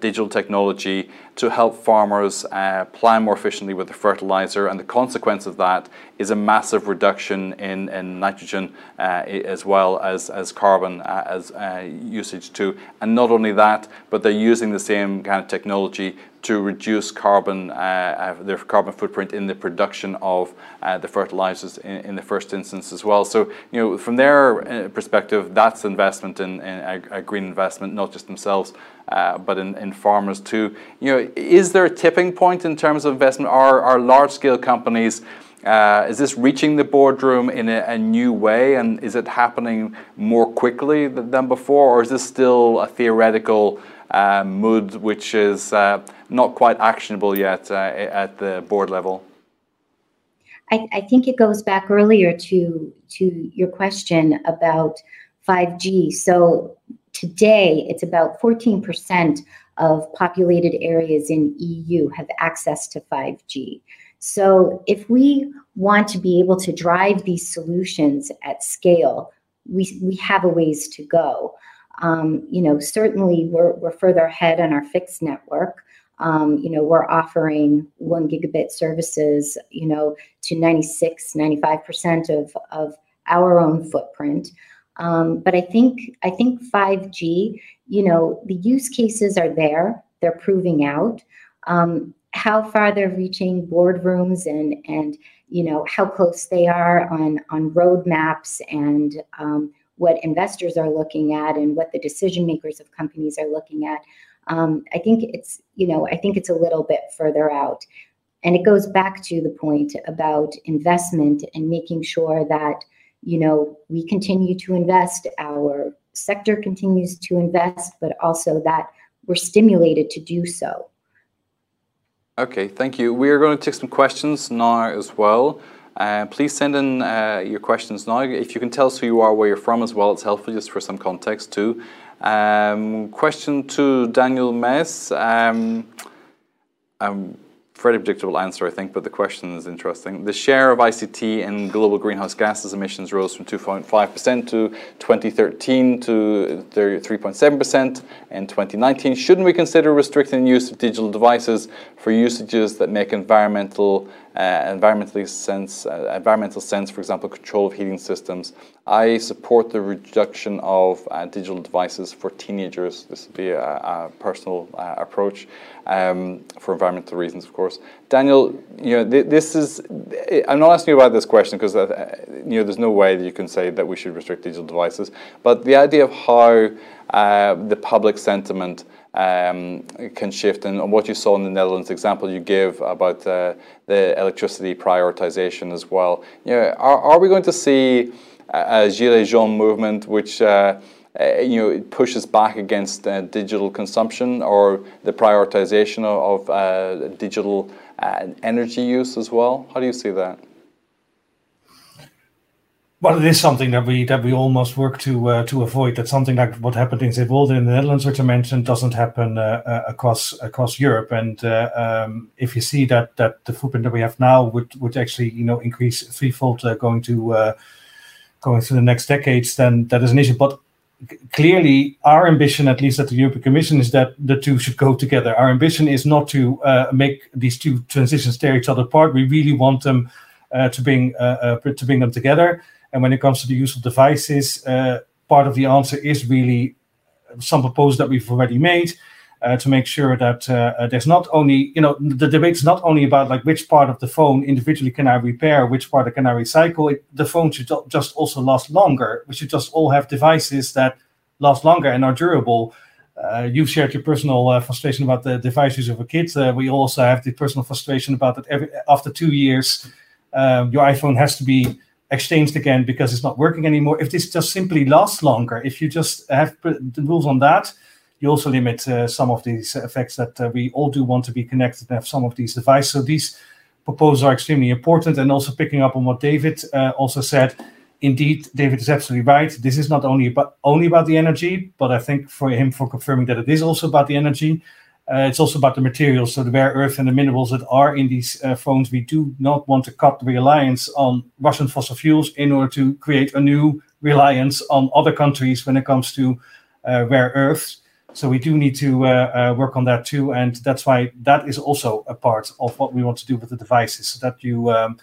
digital technology to help farmers uh, plan more efficiently with the fertilizer, and the consequence of that is a massive reduction in, in nitrogen uh, as well as, as carbon uh, as uh, usage too. And not only that, but they're using the same kind of technology to reduce carbon, uh, uh, their carbon footprint in the production of the fertilizers in, in, the first instance as well. So, you know, from their perspective, that's investment in, in a, a green investment, not just themselves, uh, but in, in farmers too. You know, is there a tipping point in terms of investment? Are, are large scale companies, uh, is this reaching the boardroom in a, a, new way and is it happening more quickly than before or is this still a theoretical uh, mood which is uh, not quite actionable yet uh, at the board level? I, I think it goes back earlier to to your question about 5G. So Today, it's about 14% of populated areas in EU have access to 5G. So if we want to be able to drive these solutions at scale, we, we have a ways to go. Um, you know, certainly we're, we're further ahead on our fixed network. Um, you know, we're offering one gigabit services, you know, to 96, 95% of, of our own footprint. Um, but I think I think 5G, you know, the use cases are there. They're proving out. Um, how far they're reaching boardrooms and and you know how close they are on on roadmaps and um, what investors are looking at and what the decision makers of companies are looking at. Um, I think it's you know I think it's a little bit further out, and it goes back to the point about investment and making sure that you know we continue to invest, our sector continues to invest, but also that we're stimulated to do so. Okay, thank you. We are going to take some questions now as well. Uh, please send in uh, your questions now. If you can tell us who you are, where you're from as well, it's helpful just for some context too. Um, question to Daniel Mes. Um, um, fairly predictable answer, I think, but the question is interesting. The share of ICT in global greenhouse gases emissions rose from 2.5% to 2013 to 3.7% in 2019. Shouldn't we consider restricting the use of digital devices for usages that make environmental environmentally sense, uh, environmental sense, for example, control of heating systems. I support the reduction of uh, digital devices for teenagers. This would be a, a personal uh, approach um, for environmental reasons, of course. Daniel, you know, th this is. I'm not asking you about this question because uh, you know there's no way that you can say that we should restrict digital devices. But the idea of how uh, the public sentiment um, can shift. And what you saw in the Netherlands example you give about uh, the electricity prioritization as well. You know, are, are we going to see a, Gilets jaunes movement which uh, uh, you know, pushes back against uh, digital consumption or the prioritization of, of uh, digital uh, energy use as well? How do you see that? Well, it is something that we that we almost work to uh, to avoid. That something like what happened in Zeewolde in the Netherlands, which I mentioned, doesn't happen uh, uh, across across Europe. And uh, um, if you see that that the footprint that we have now would would actually you know increase threefold uh, going to uh, going through the next decades, then that is an issue. But clearly, our ambition, at least at the European Commission, is that the two should go together. Our ambition is not to make these two transitions tear each other apart. We really want them to bring to bring them together. And when it comes to the use of devices, uh, part of the answer is really some proposals that we've already made uh, to make sure that uh, uh, there's not only, you know, the debate is not only about like which part of the phone individually can I repair, which part can I recycle. It, the phone should just also last longer. We should just all have devices that last longer and are durable. Uh, you've shared your personal uh, frustration about the device use of a kid. Uh, we also have the personal frustration about that every after two years, um, your iPhone has to be exchanged again because it's not working anymore. If this just simply lasts longer, if you just have the rules on that, you also limit uh, some of these effects that uh, we all do want to be connected and have some of these devices. So these proposals are extremely important. And also picking up on what David uh, also said, indeed, David is absolutely right. This is not only about only about the energy, but I think for him for confirming that it is also about the energy. Uh, it's also about the materials, so the rare earth and the minerals that are in these uh, phones. We do not want to cut the reliance on Russian fossil fuels in order to create a new reliance on other countries when it comes to uh, rare earths. So we do need to uh, uh, work on that too, and that's why that is also a part of what we want to do with the devices, so that you um,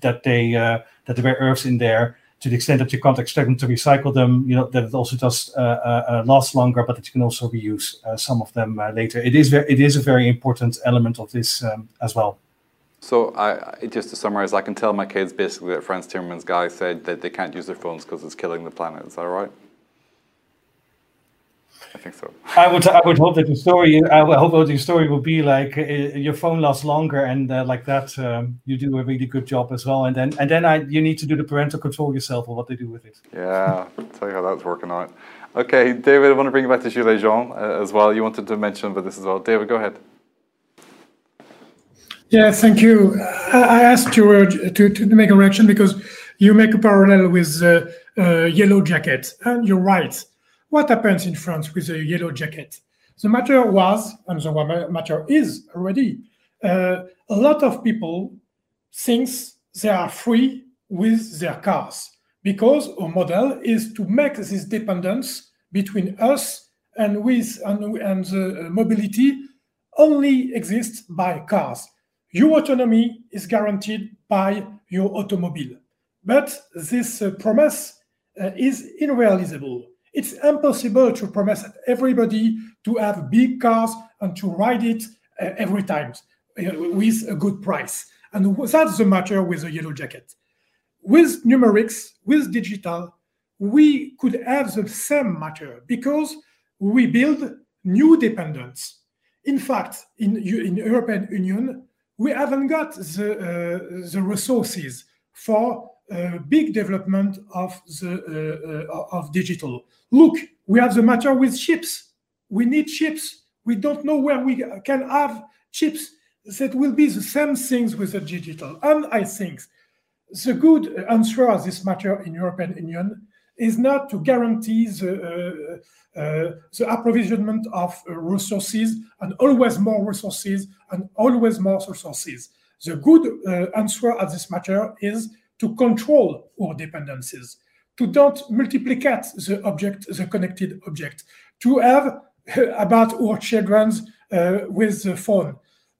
that they uh, that the rare earths in there to the extent that you can't expect them to recycle them, you know, that it also does uh, uh, uh last longer, but that you can also reuse uh, some of them uh, later. It is very, it is a very important element of this um, as well. So, I, just to summarize, I can tell my kids basically that Frans Timmermans guy said that they can't use their phones because it's killing the planet. Is that right? I think so. I would I would hope that the story I would hope that the story will be like uh, your phone lasts longer and uh, like that um, you do a really good job as well and then and then I you need to do the parental control yourself of what they do with it. Yeah, I'll tell you how that's working out. Okay, David, I want to bring you back to Gilets jaunes uh, as well. You wanted to mention about this as well. David, go ahead. Yeah, thank you. I asked you uh, to, to make a reaction because you make a parallel with uh, uh, Yellow Jacket, and you're right what happens in France with the yellow jacket? The matter was, and the matter is already, uh, a lot of people thinks they are free with their cars because our model is to make this dependence between us and with and, and the mobility only exists by cars. Your autonomy is guaranteed by your automobile. But this uh, promise uh, is irrealizable. It's impossible to promise everybody to have big cars and to ride it uh, every time uh, with a good price. And that's the matter with the yellow jacket. With numerics, with digital, we could have the same matter because we build new dependence. In fact, in, in European Union, we haven't got the, uh, the resources for uh, big development of the uh, uh, of digital. Look, we have the matter with chips. We need chips. We don't know where we can have chips. That will be the same things with the digital. And I think the good answer of this matter in European Union is not to guarantee the, uh, uh, the approvisionment of uh, resources and always more resources and always more resources. The good answer of this matter is to control our dependencies, to don't multiplicate the object, the connected object, to have about our children uh, with the phone.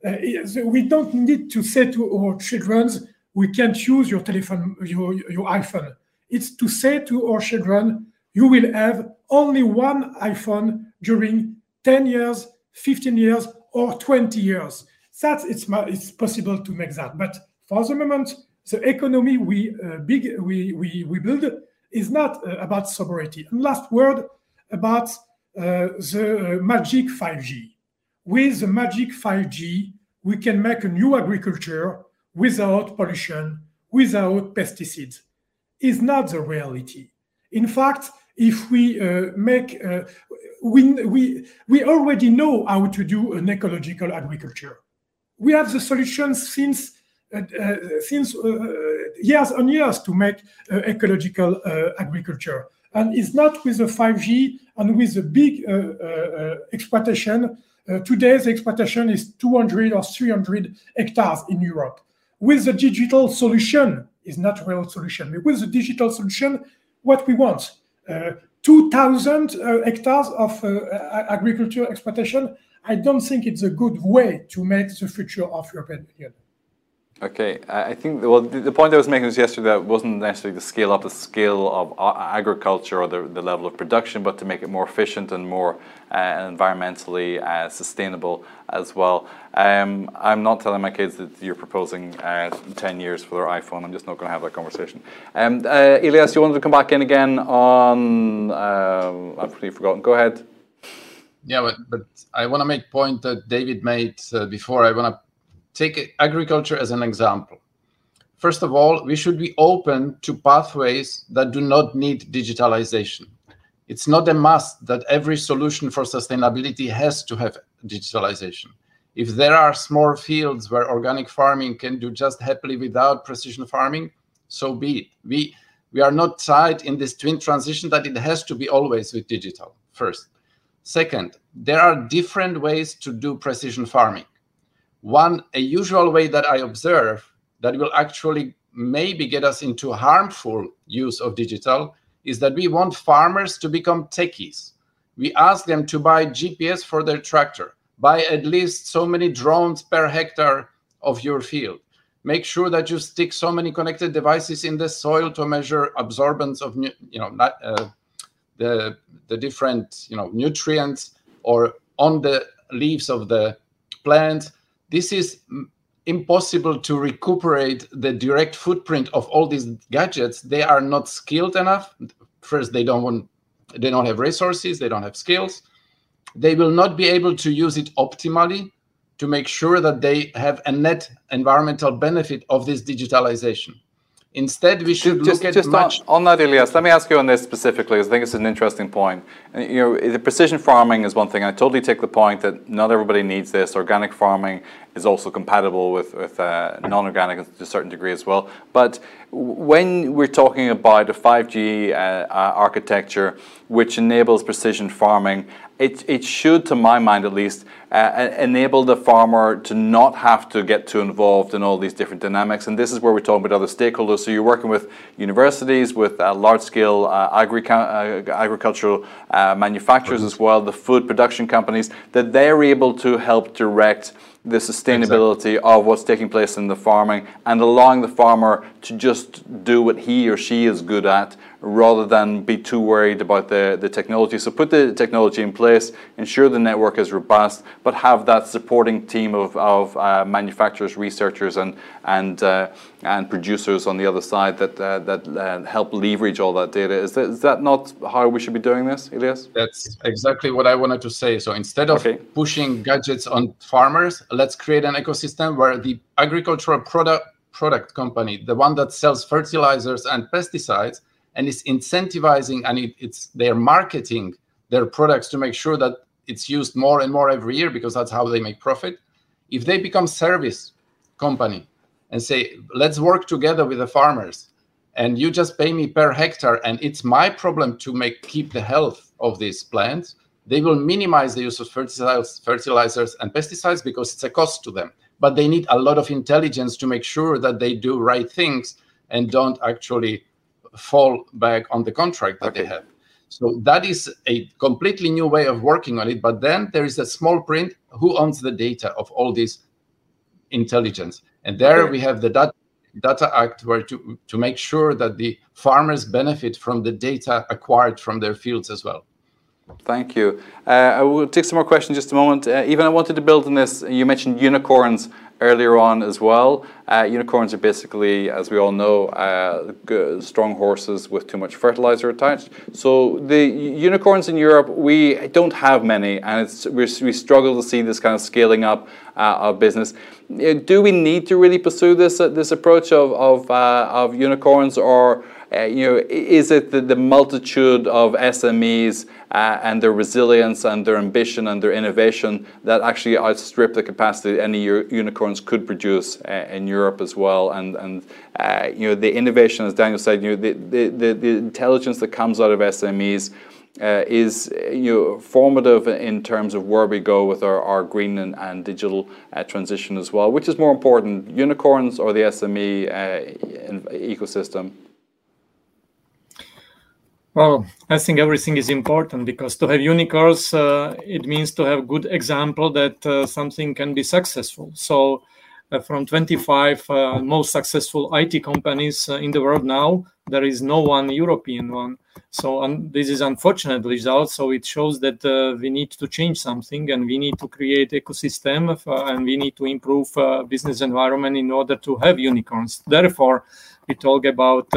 Uh, we don't need to say to our children, we can't use your telephone, your, your iPhone. It's to say to our children, you will have only one iPhone during 10 years, 15 years, or 20 years. That it's, it's possible to make that. But for the moment, the economy we uh, big we, we we build is not uh, about sovereignty. And last word about uh, the uh, magic 5G. With the magic 5G, we can make a new agriculture without pollution, without pesticides. Is not the reality. In fact, if we uh, make uh, we, we we already know how to do an ecological agriculture. We have the solutions since Uh, uh, since uh, uh, years and years to make ecological agriculture. And it's not with the 5G and with the big exploitation. today's exploitation is 200 or 300 hectares in Europe. With the digital solution, is not a real solution. With the digital solution, what we want, uh, 2,000 uh, hectares of uh, agriculture exploitation, I don't think it's a good way to make the future of European Union. Okay, I think well the point I was making was yesterday that wasn't necessarily to scale up the scale of agriculture or the, the level of production, but to make it more efficient and more uh, environmentally uh, sustainable as well. Um, I'm not telling my kids that you're proposing uh, 10 years for their iPhone. I'm just not going to have that conversation. Um, uh, Ilias, you wanted to come back in again on, um, I've completely forgotten. Go ahead. Yeah, but, but I want to make point that David made uh, before. I want to take agriculture as an example. First of all, we should be open to pathways that do not need digitalization. It's not a must that every solution for sustainability has to have digitalization. If there are small fields where organic farming can do just happily without precision farming, so be it. We, we are not tied in this twin transition that it has to be always with digital, first. Second, there are different ways to do precision farming. One, a usual way that I observe that will actually maybe get us into harmful use of digital is that we want farmers to become techies. We ask them to buy GPS for their tractor, buy at least so many drones per hectare of your field. Make sure that you stick so many connected devices in the soil to measure absorbance of you know uh, the the different you know nutrients or on the leaves of the plants this is impossible to recuperate the direct footprint of all these gadgets. They are not skilled enough. First they don't want they don't have resources they don't have skills. They will not be able to use it optimally to make sure that they have a net environmental benefit of this digitalization Instead, we should just, look at just much. On, on that, Ilias, let me ask you on this specifically, because I think it's an interesting point. You know, the precision farming is one thing. I totally take the point that not everybody needs this. Organic farming is also compatible with, with uh, non-organic to a certain degree as well. But when we're talking about a 5G uh, uh, architecture, which enables precision farming, it, it should, to my mind at least, uh, enable the farmer to not have to get too involved in all these different dynamics. And this is where we're talking about other stakeholders. So you're working with universities, with uh, large-scale uh, agri uh, agricultural uh, manufacturers as well, the food production companies, that they're able to help direct the sustainability exactly. of what's taking place in the farming and allowing the farmer to just do what he or she is good at rather than be too worried about the, the technology. So put the technology in place, ensure the network is robust, but have that supporting team of, of uh, manufacturers, researchers, and and uh, and producers on the other side that uh, that uh, help leverage all that data. Is that, is that not how we should be doing this, Ilias? That's exactly what I wanted to say. So instead of okay. pushing gadgets on farmers, let's create an ecosystem where the agricultural product product company, the one that sells fertilizers and pesticides, and it's incentivizing and it, it's they're marketing their products to make sure that it's used more and more every year because that's how they make profit. If they become service company and say let's work together with the farmers and you just pay me per hectare and it's my problem to make keep the health of these plants they will minimize the use of fertilizers, fertilizers and pesticides because it's a cost to them. But they need a lot of intelligence to make sure that they do right things and don't actually fall back on the contract that okay. they have. So that is a completely new way of working on it. But then there is a small print who owns the data of all this intelligence. And there okay. we have the data, data Act where to, to make sure that the farmers benefit from the data acquired from their fields as well. Thank you. Uh, I will take some more questions just a moment. Uh, even I wanted to build on this. You mentioned unicorns earlier on as well. Uh, unicorns are basically, as we all know, uh, strong horses with too much fertilizer attached. So the unicorns in Europe, we don't have many, and we struggle to see this kind of scaling up uh, of business. Uh, do we need to really pursue this uh, this approach of of, uh, of unicorns, or uh, you know, is it the, the multitude of SMEs uh, and their resilience and their ambition and their innovation that actually outstrip the capacity any unicorns could produce uh, in Europe as well? And and uh, you know, the innovation, as Daniel said, you know, the, the, the, the intelligence that comes out of SMEs. Uh, is you know, formative in terms of where we go with our, our green and, and digital uh, transition as well. Which is more important, unicorns or the SME uh, ecosystem? Well, I think everything is important because to have unicorns, uh, it means to have good example that uh, something can be successful. So, uh, from 25 uh, most successful IT companies uh, in the world now, there is no one European one. So, um, this is unfortunate result. So, it shows that uh, we need to change something and we need to create ecosystem and we need to improve business environment in order to have unicorns. Therefore, we talk about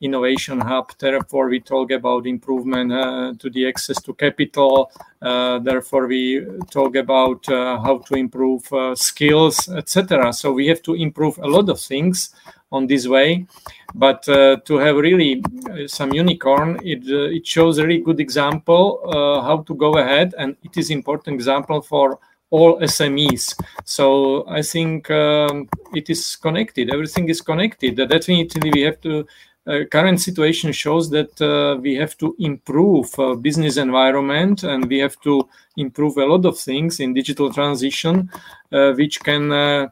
innovation hub. Therefore, we talk about improvement uh, to the access to capital. Uh, therefore, we talk about uh, how to improve uh, skills, etc. So we have to improve a lot of things on this way. But uh, to have really uh, some unicorn, it it shows a really good example how to go ahead, and it is important example for all SMEs. So I think um, it is connected. Everything is connected. Definitely, we have to uh, current situation shows that uh, we have to improve uh, business environment and we have to improve a lot of things in digital transition uh, which can uh,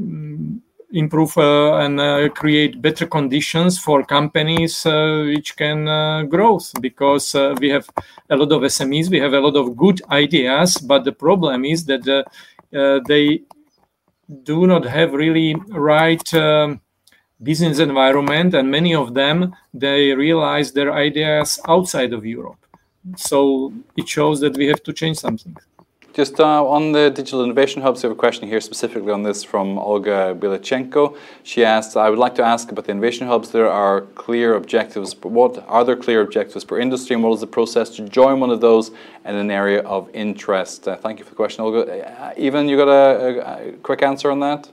mm, improve uh, and create better conditions for companies which can grow because we have a lot of smes we have a lot of good ideas but the problem is that they do not have really right um, business environment and many of them they realize their ideas outside of europe so it shows that we have to change something just uh, on the digital innovation hubs, we have a question here specifically on this from Olga Bilichenko. She asked, I would like to ask about the innovation hubs. There are clear objectives, but what are there clear objectives per industry and what is the process to join one of those in an area of interest? Uh, thank you for the question, Olga. Uh, Ivan, you got a, a quick answer on that?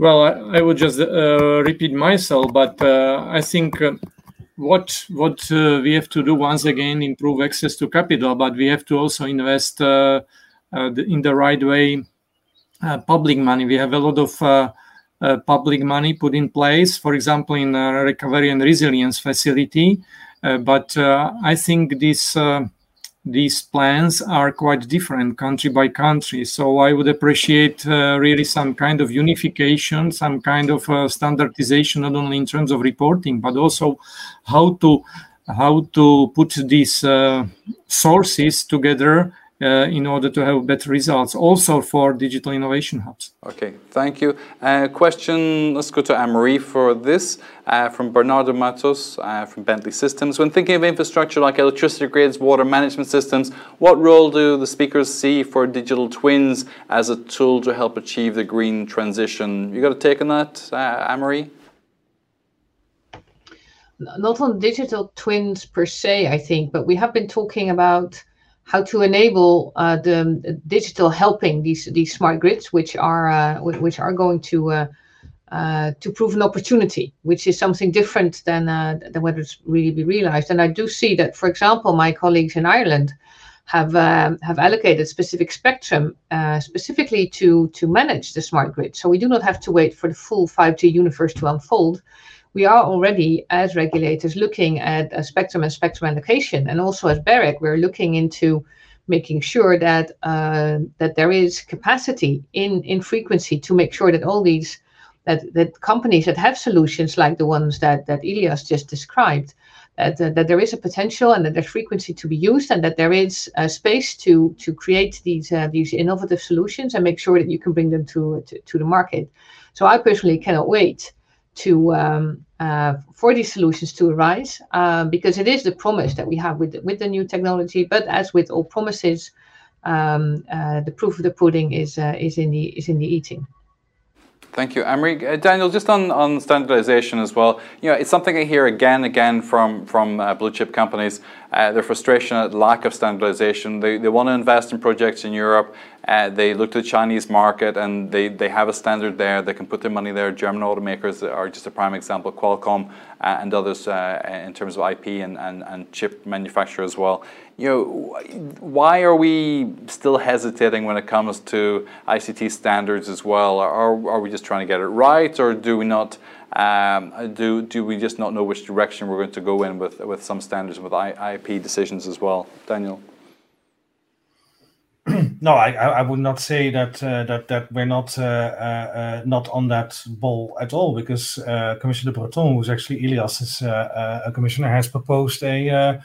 Well, I, I would just uh, repeat myself, but uh, I think uh, what what uh, we have to do once again improve access to capital, but we have to also invest uh, the, in the right way public money. We have a lot of uh, public money put in place, for example, in a recovery and resilience facility. Uh, but uh, I think these these plans are quite different country by country. So I would appreciate uh, really some kind of unification, some kind of uh, standardization, not only in terms of reporting, but also how to how to put these uh, sources together uh, in order to have better results, also for digital innovation hubs. Okay, thank you. Uh, question, let's go to Anne-Marie for this, uh, from Bernardo Matos uh, from Bentley Systems. When thinking of infrastructure like electricity grids, water management systems, what role do the speakers see for digital twins as a tool to help achieve the green transition? You got a take on that, uh, Anne-Marie? Not on digital twins per se, I think, but we have been talking about how to enable uh, the digital helping these these smart grids, which are uh, which are going to uh, uh, to prove an opportunity, which is something different than uh, than whether it's really be realized. And I do see that, for example, my colleagues in Ireland have um, have allocated specific spectrum specifically to to manage the smart grid. So we do not have to wait for the full 5G universe to unfold we are already, as regulators, looking at a spectrum and spectrum allocation. And also as BEREC, we're looking into making sure that uh, that there is capacity in, in frequency to make sure that all these that, that companies that have solutions like the ones that, that Ilias just described, that, that there is a potential and that there's frequency to be used and that there is space to to create these uh, these innovative solutions and make sure that you can bring them to, to, to the market. So I personally cannot wait to um, uh, for these solutions to arise uh, because it is the promise that we have with with the new technology. But as with all promises, um, uh, the proof of the pudding is uh, is in the is in the eating. Thank you, Anne-Marie. Uh, Daniel, just on, on standardization as well. You know, it's something I hear again and again from from uh, blue chip companies. Their frustration at lack of standardization. They, they want to invest in projects in Europe. Uh, they look to the Chinese market and they, they have a standard there. They can put their money there. German automakers are just a prime example. Qualcomm uh, and others uh, in terms of IP and, and, and chip manufacturer as well you know, why are we still hesitating when it comes to ICT standards as well? Are, are we just trying to get it right, or do we not? Um, do do we just not know which direction we're going to go in with with some standards and with IP decisions as well, Daniel? No, I, I would not say that uh, that that we're not uh, uh, not on that ball at all because uh, Commissioner Breton, who's actually uh, uh, commissioner, has proposed a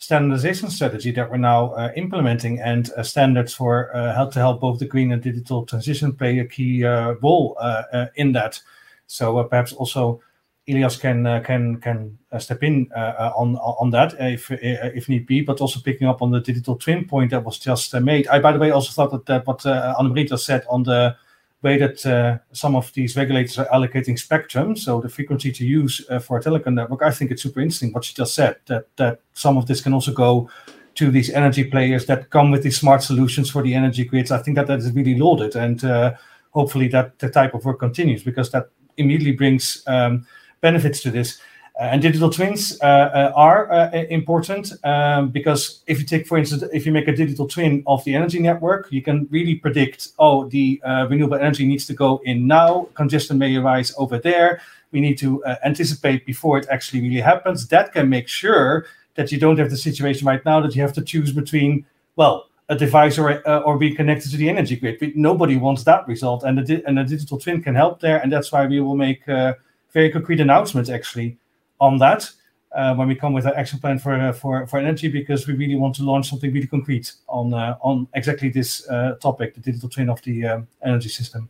standardization strategy that we're now uh, implementing and uh, standards for uh, help to help both the green and digital transition play a key uh, role uh, uh, in that. So perhaps also Ilias can can can step in on on that if if need be, but also picking up on the digital twin point that was just made. I by the way also thought that, what uh, Anne-Marie said on the way that uh, some of these regulators are allocating spectrum, so the frequency to use uh, for a telecom network, I think it's super interesting what she just said, that, that some of this can also go to these energy players that come with these smart solutions for the energy grids. I think that that is really lauded, and uh, hopefully that the type of work continues because that immediately brings um, benefits to this. Uh, and digital twins uh, uh, are important um, because if you take, for instance, if you make a digital twin of the energy network, you can really predict, oh, the renewable energy needs to go in now, congestion may arise over there. We need to anticipate before it actually really happens. That can make sure that you don't have the situation right now that you have to choose between, well, a device or uh, or be connected to the energy grid. But nobody wants that result, and the and a digital twin can help there, and that's why we will make uh, very concrete announcements actually on that uh, when we come with an action plan for uh, for for energy because we really want to launch something really concrete on uh, on exactly this uh, topic, the digital twin of the um, energy system.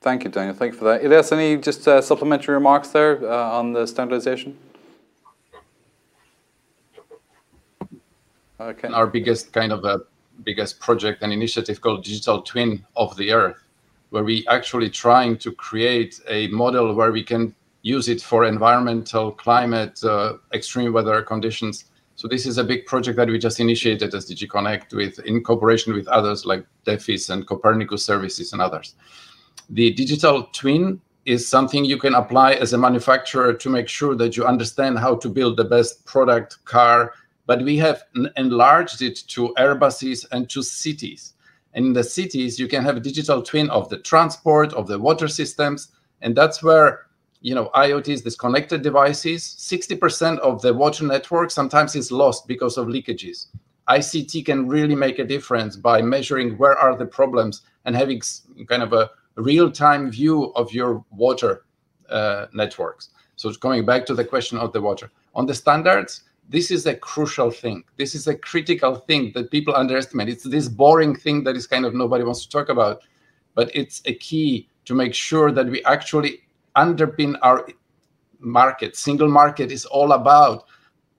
Thank you, Daniel. Thank you for that. Ilias, any just uh, supplementary remarks there uh, on the standardization? Okay. Our biggest kind of a biggest project and initiative called Digital Twin of the Earth, where we actually trying to create a model where we can use it for environmental, climate, uh, extreme weather conditions. So this is a big project that we just initiated as DG Connect with in cooperation with others like DEFIS and Copernicus Services and others. The digital twin is something you can apply as a manufacturer to make sure that you understand how to build the best product car. But we have enlarged it to airbuses and to cities. In the cities, you can have a digital twin of the transport, of the water systems. And that's where, you know, IoTs, these connected devices, 60% of the water network sometimes is lost because of leakages. ICT can really make a difference by measuring where are the problems and having kind of a real-time view of your water uh, networks. So going back to the question of the water. On the standards, this is a crucial thing. This is a critical thing that people underestimate. It's this boring thing that is kind of nobody wants to talk about, but it's a key to make sure that we actually underpin our market. Single market is all about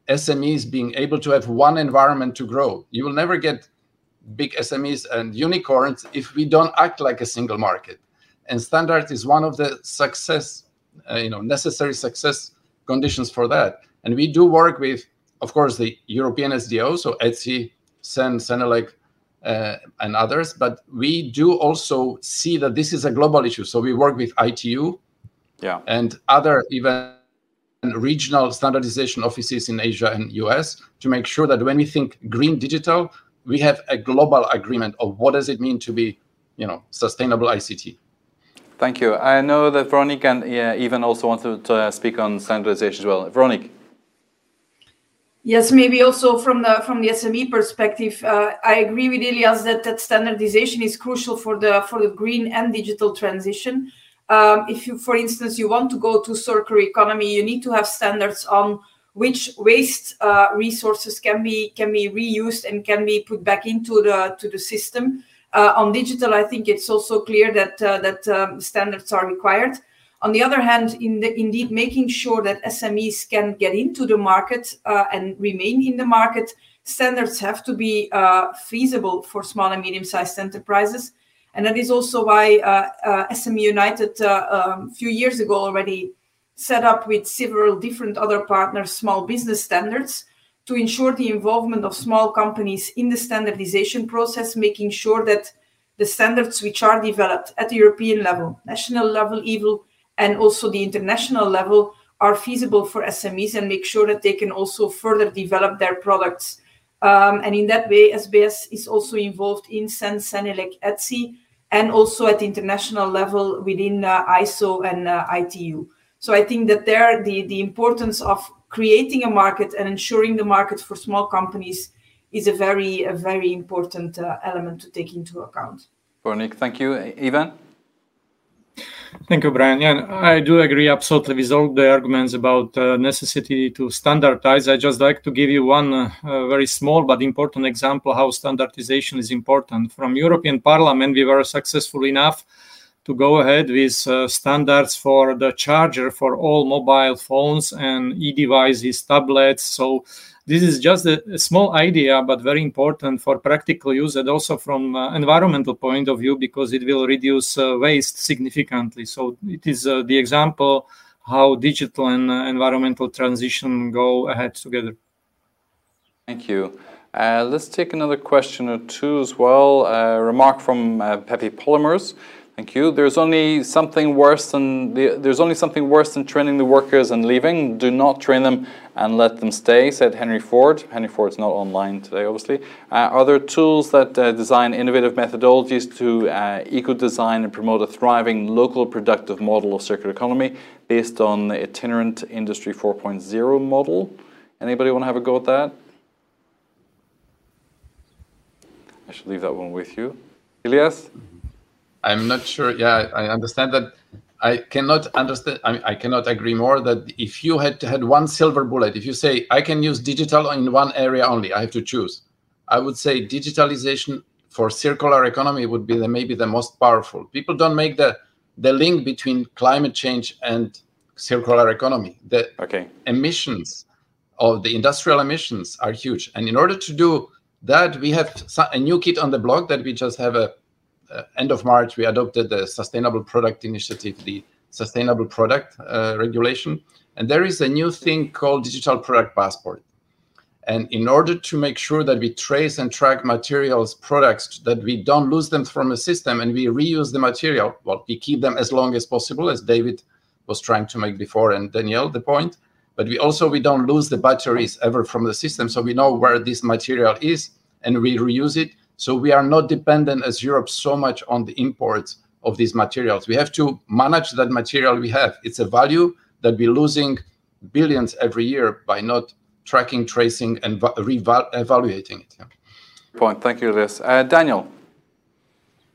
SMEs being able to have one environment to grow. You will never get big SMEs and unicorns if we don't act like a single market. And standard is one of the success, uh, you know, necessary success conditions for that. And we do work with, of course, the European SDO, so ETSI, CEN, CENELEC, uh, and others. But we do also see that this is a global issue. So we work with ITU, yeah, and other even regional standardization offices in Asia and US to make sure that when we think green digital, we have a global agreement of what does it mean to be, you know, sustainable ICT. Thank you. I know that Veronique and yeah, Ivan also wanted to uh, speak on standardization as well. Veronique. Yes, maybe also from the from the SME perspective, uh, I agree with Ilias that that standardization is crucial for the for the green and digital transition. Um, if you, for instance, you want to go to circular economy, you need to have standards on which waste uh, resources can be can be reused and can be put back into the to the system. Uh, on digital, I think it's also clear that uh, that um, standards are required. On the other hand, in the, indeed making sure that SMEs can get into the market uh, and remain in the market, standards have to be uh, feasible for small and medium-sized enterprises. And that is also why uh, uh SME United a uh, um, few years ago already set up with several different other partners small business standards to ensure the involvement of small companies in the standardization process, making sure that the standards which are developed at the European level, national level, even and also the international level are feasible for SMEs and make sure that they can also further develop their products. Um, and in that way, SBS is also involved in CEN, CENELEC, ETSI, and also at the international level within uh, ISO and uh, ITU. So I think that there, the, the importance of creating a market and ensuring the market for small companies is a very, a very important uh, element to take into account. Veronique, thank you. Ivan? Thank you, Brian. Yeah, I do agree absolutely with all the arguments about uh, necessity to standardize. I just like to give you one uh, very small but important example how standardization is important. From European Parliament, we were successful enough to go ahead with uh, standards for the charger for all mobile phones and e-devices, tablets. So this is just a, a, small idea, but very important for practical use and also from uh, environmental point of view because it will reduce uh, waste significantly. So it is uh, the example how digital and uh, environmental transition go ahead together. Thank you. Uh, let's take another question or two as well. A remark from Pepe Polymers. Thank you. There's only something worse than the, there's only something worse than training the workers and leaving. Do not train them and let them stay," said Henry Ford. Henry Ford's not online today, obviously. Uh, are there tools that uh, design innovative methodologies to uh, eco-design and promote a thriving local productive model of circular economy based on the itinerant industry 4.0 model? Anybody want to have a go at that? I should leave that one with you. Ilias? I'm not sure. Yeah, I understand that. I cannot understand. I, mean, I cannot agree more that if you had had one silver bullet, if you say I can use digital in one area only, I have to choose. I would say digitalization for circular economy would be the, maybe the most powerful. People don't make the the link between climate change and circular economy. The okay. emissions of the industrial emissions are huge, and in order to do that, we have a new kit on the block that we just have a end of March, we adopted the Sustainable Product Initiative, the Sustainable Product uh, Regulation. And there is a new thing called Digital Product Passport. And in order to make sure that we trace and track materials, products, that we don't lose them from the system and we reuse the material, well, we keep them as long as possible, as David was trying to make before, and Daniel, the point. But we also we don't lose the batteries ever from the system, so we know where this material is and we reuse it So we are not dependent as Europe so much on the imports of these materials. We have to manage that material we have. It's a value that we're losing billions every year by not tracking, tracing, and re-evaluating it. Yeah. Point. Thank you, Liz. Uh, Daniel.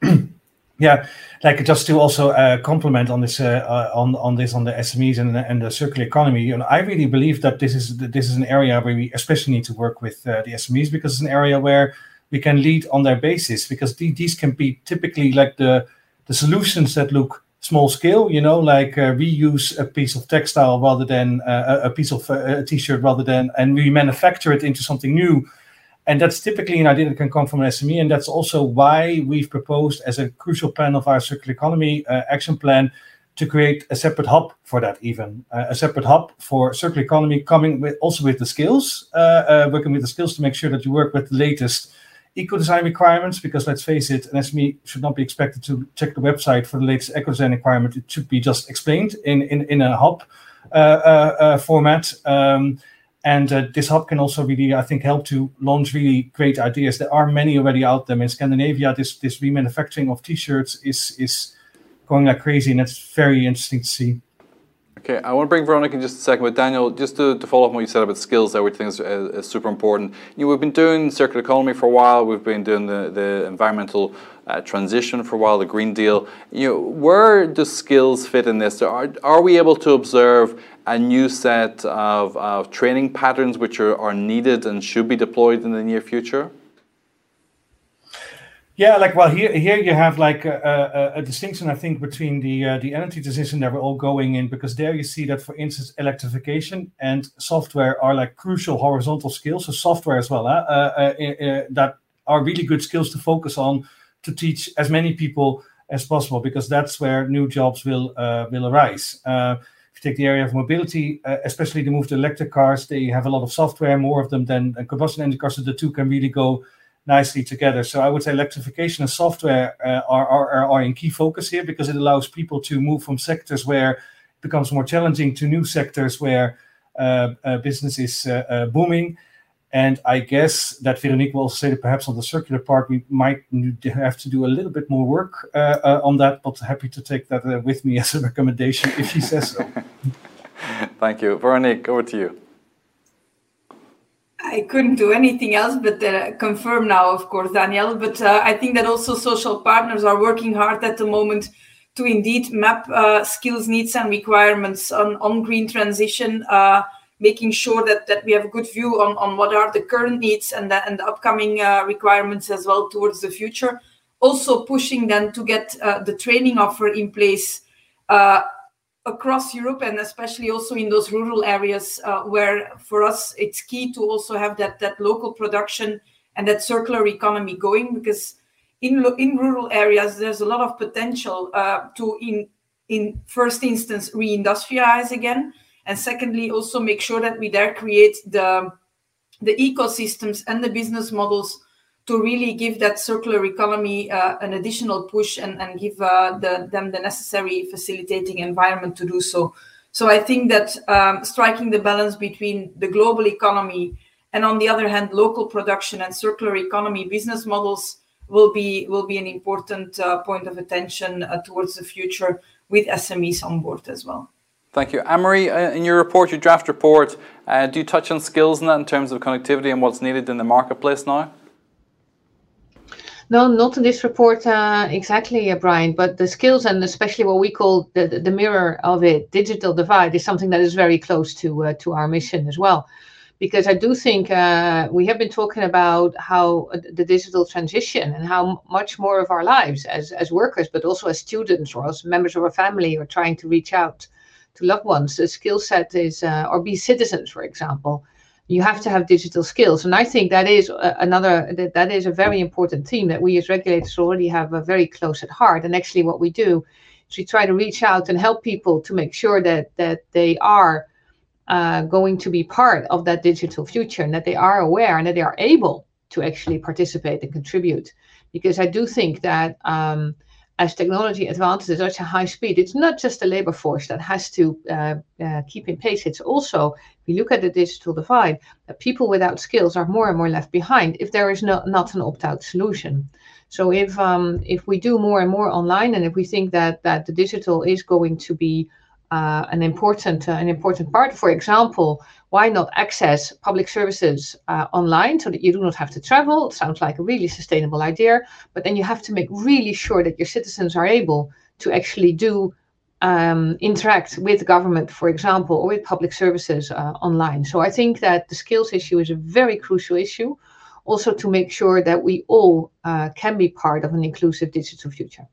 (clears throat) Yeah, like just to also uh, complement on this uh, uh, on on this on the SMEs and, and the circular economy. You know, I really believe that this is this is an area where we especially need to work with uh, the SMEs because it's an area where we can lead on their basis because th- these can be typically like the the solutions that look small scale. You know, like uh, reuse a piece of textile rather than uh, a piece of a t-shirt rather than and we manufacture it into something new and that's typically an idea that can come from an SME. And that's also why we've proposed as a crucial plan of our circular economy uh, action plan to create a separate hub for that even uh, a separate hub for circular economy coming with also with the skills uh, uh, working with the skills to make sure that you work with the latest eco design requirements because let's face it an sme should not be expected to check the website for the latest eco design requirement it should be just explained in in, in a hub uh, uh, uh, format um, and uh, this hub can also really, I think, help to launch really great ideas. There are many already out there in Scandinavia. This this remanufacturing of T-shirts is is going like crazy, and it's very interesting to see. Okay, I want to bring Veronica in just a second, but Daniel, just to, to follow up on what you said about skills, that we think is, is, super important. You know, we've been doing circular economy for a while. We've been doing the, the environmental uh, transition for a while, the Green Deal. You know, where do skills fit in this? Are, are we able to observe a new set of, of training patterns which are, are needed and should be deployed in the near future? Yeah, like well, here here you have like a, a, a distinction, I think, between the uh, the energy transition that we're all going in, because there you see that, for instance, electrification and software are like crucial horizontal skills. So software as well, uh, uh, uh, that are really good skills to focus on to teach as many people as possible, because that's where new jobs will uh, will arise. Uh, if you take the area of mobility, especially the move to electric cars, they have a lot of software, more of them than combustion engine cars, so the two can really go nicely together. So I would say electrification and software uh, are, are, are in key focus here because it allows people to move from sectors where it becomes more challenging to new sectors where uh, uh, business is uh, uh, booming. And I guess that Veronique will say that perhaps on the circular part, we might have to do a little bit more work uh, on that, but happy to take that with me (laughs) as a recommendation if she says so. (laughs) Thank you. Veronique, over to you. I couldn't do anything else but uh, confirm now, of course, Daniel. But uh, I think that also social partners are working hard at the moment to indeed map uh, skills, needs, and requirements on, on green transition, uh, making sure that, that we have a good view on, on what are the current needs and the, and the upcoming uh, requirements as well towards the future. Also, pushing them to get uh, the training offer in place across Europe and especially also in those rural areas uh, where for us it's key to also have that that local production and that circular economy going because in in rural areas there's a lot of potential uh, to in in first instance reindustrialize again. And secondly also make sure that we there create the the ecosystems and the business models to really give that circular economy uh, an additional push and, and give uh, the, them the necessary facilitating environment to do so. So I think that um, striking the balance between the global economy and on the other hand, local production and circular economy business models will be will be an important uh, point of attention uh, towards the future with SMEs on board as well. Thank you. Anne-Marie, uh, in your report, your draft report, uh, do you touch on skills in that in terms of connectivity and what's needed in the marketplace now? No, not in this report uh, exactly, uh, Brian, but the skills and especially what we call the, the, mirror of it, digital divide, is something that is very close to, uh, to our mission as well. Because I do think uh, we have been talking about how uh, the digital transition and how much more of our lives as, as workers, but also as students or as members of our family are trying to reach out to loved ones. The skill set is, uh, or be citizens, for example, you have to have digital skills. And i think that is another that, that is a very important theme that we as regulators already have a very close at heart. And actually what we do is we try to reach out and help people to make sure that that they are uh, going to be part of that digital future and that they are aware and that they are able to actually participate and contribute. Because i do think that um, as technology advances at such a high speed, it's not just the labor force that has to uh, uh, keep in pace. It's also, if you look at the digital divide, that people without skills are more and more left behind if there is no, not an opt-out solution. So if um, if we do more and more online, and if we think that that the digital is going to be uh, an important uh, an important part, for example, why not access public services uh, online so that you do not have to travel? It sounds like a really sustainable idea, but then you have to make really sure that your citizens are able to actually do um, interact with government, for example, or with public services uh, online. So I think that the skills issue is a very crucial issue, also to make sure that we all uh, can be part of an inclusive digital future.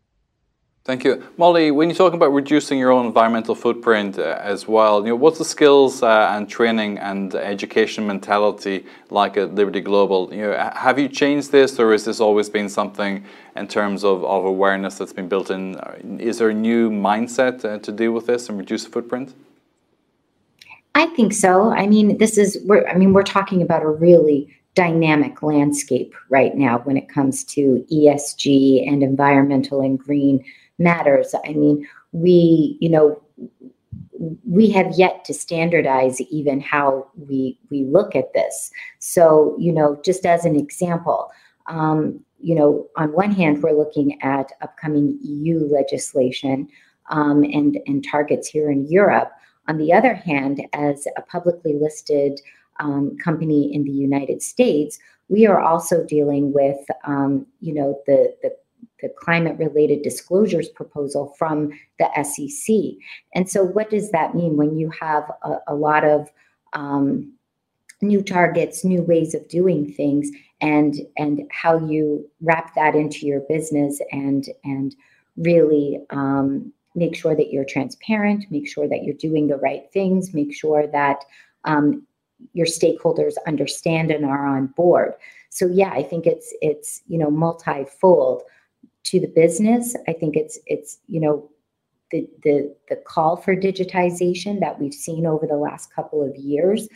Thank you. Molly, when you're talking about reducing your own environmental footprint uh, as well, you know, what's the skills uh, and training and education mentality like at Liberty Global? You know, have you changed this or has this always been something in terms of, of awareness that's been built in? Is there a new mindset uh, to deal with this and reduce the footprint? I think so. I mean, this is, we're, I mean, we're talking about a really dynamic landscape right now when it comes to ESG and environmental and green matters. I mean, we, you know, we have yet to standardize even how we we look at this. So, you know, just as an example, um, you know, on one hand, we're looking at upcoming EU legislation um, and and targets here in Europe. On the other hand, as a publicly listed um, company in the United States, we are also dealing with, um, you know, the the the climate related disclosures proposal from the SEC. And so, what does that mean when you have a, a lot of um, new targets, new ways of doing things, and and how you wrap that into your business and and really um, make sure that you're transparent, make sure that you're doing the right things, make sure that um, your stakeholders understand and are on board. So yeah, I think it's it's you know multifold to the business. I think it's it's you know the the the call for digitization that we've seen over the last couple of years,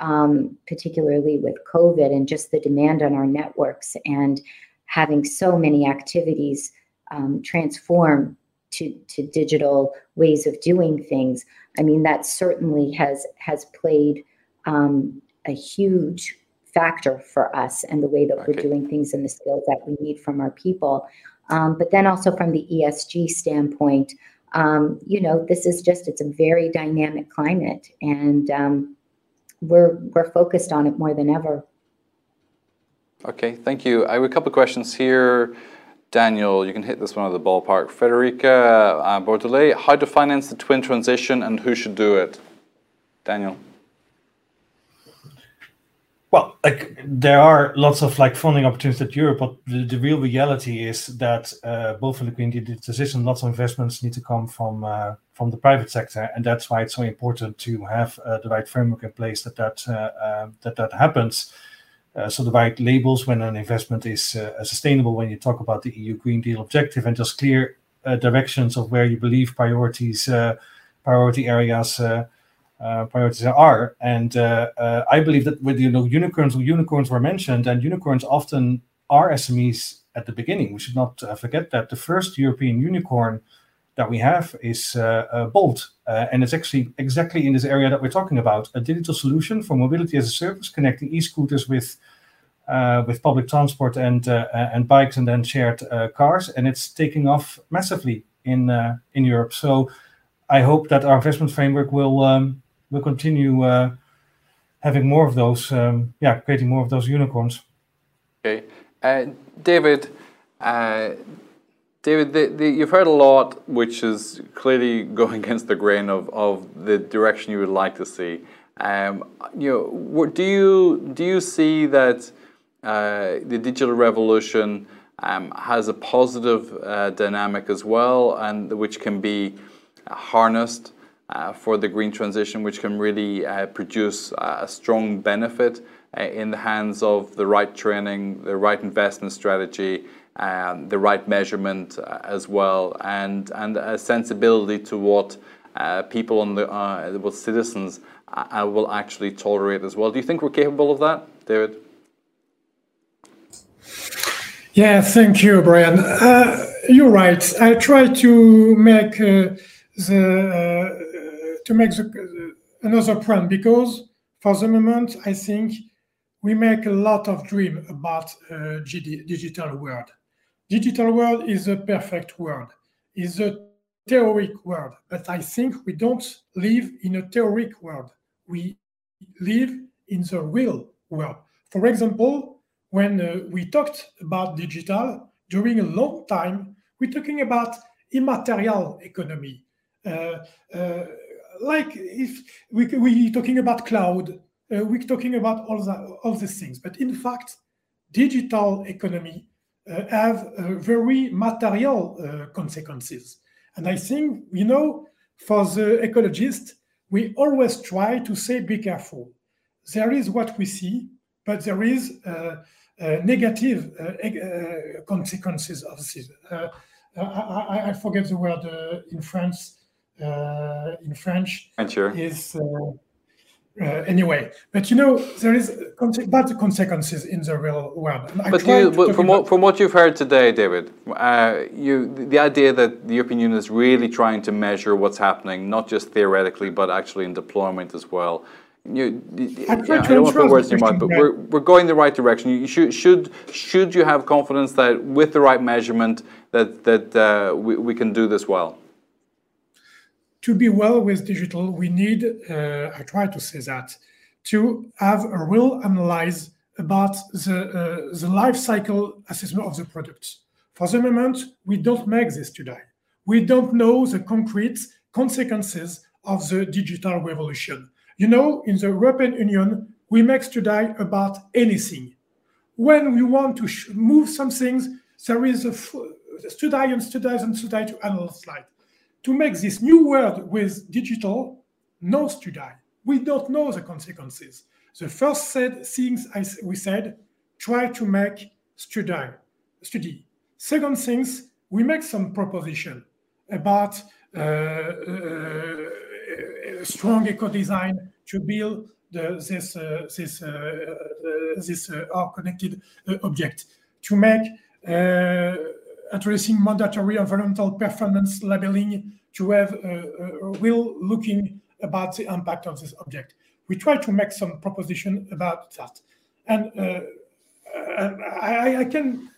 um, particularly with COVID and just the demand on our networks and having so many activities um, transform to to digital ways of doing things. I mean that certainly has has played um, a huge factor for us and the way that okay. we're doing things and the skills that we need from our people. Um, but then also from the ESG standpoint, um, you know, this is just it's a very dynamic climate, and um, we're we're focused on it more than ever. Okay, thank you. I have a couple of questions here. Daniel, you can hit this one at the ballpark. Federica uh, Bordelais, how to finance the twin transition and who should do it? Daniel. Well, like there are lots of like funding opportunities at Europe, but the, the real reality is that uh, both in the green deal transition, lots of investments need to come from uh, from the private sector, and that's why it's so important to have uh, the right framework in place that that uh, um, that that happens. Uh, so the right labels when an investment is uh, sustainable. When you talk about the EU Green Deal objective, and just clear directions of where you believe priorities, priority areas uh, priorities are. And uh, uh, I believe that with you know unicorns, unicorns were mentioned, and unicorns often are SMEs at the beginning. We should not uh, forget that the first European unicorn that we have is uh, Bolt, and it's actually exactly in this area that we're talking about: a digital solution for mobility as a service, connecting e-scooters with. with public transport and and bikes and then shared cars, and it's taking off massively in in Europe. So I hope that our investment framework will um, we'll continue uh, having more of those, um, yeah, creating more of those unicorns. Okay, uh, David. Uh, David, the, the, you've heard a lot, which is clearly (laughs) going against the grain of, of the direction you would like to see. Um, you know, do you do you see that uh, the digital revolution um, has a positive uh, dynamic as well, and which can be harnessed uh, for the green transition, which can really uh, produce a strong benefit uh, in the hands of the right training, the right investment strategy, um, the right measurement uh, as well, and and a sensibility to what uh, people on the uh, what citizens will actually tolerate as well. Do you think we're capable of that, David? Yeah, thank you, Brian. you're right. I try to make uh, the to make the, another point because for the moment I think we make a lot of dream about uh, digital world. Digital world is a perfect world, is a theoric world, but I think we don't live in a theoric world. We live in the real world. For example, when uh, we talked about digital during a long time, we're talking about immaterial economy. Uh, uh, like if we, we're talking about cloud, uh, we're talking about all that all these things. But in fact digital economy uh, have uh, very material uh, consequences. And i think you know for the ecologist we always try to say be careful. There is what we see but there is uh, negative consequences of this. I, I, forget the word in france in french French sure. is uh, anyway. But you know, there is bad consequences in the real world. but you, but from what from what you've heard today, David, uh, you the idea that the European Union is really trying to measure what's happening, not just theoretically, but actually in deployment as well. You, I, I don't want to put words in your mouth, but we're, we're going the right direction. You should should should you have confidence that with the right measurement that that uh, we, we can do this well to be well with digital, we need, uh, I try to say that, to have a real analyze about the, uh, the life cycle assessment of the products. For the moment, we don't make this today. We don't know the concrete consequences of the digital revolution. You know, in the European Union, we make today about anything. When we want to move some things, there is a study and studies and study to analyze slide to make this new world with digital knows today. We don't know the consequences. The first said, things I, we said, try to make study. study. Second things, we make some proposition about uh, uh, strong eco design to build the, this uh, this uh, uh, this uh, connected object to make addressing mandatory environmental performance labeling to have a, a real looking about the impact of this object. We try to make some proposition about that, and uh, I, I, can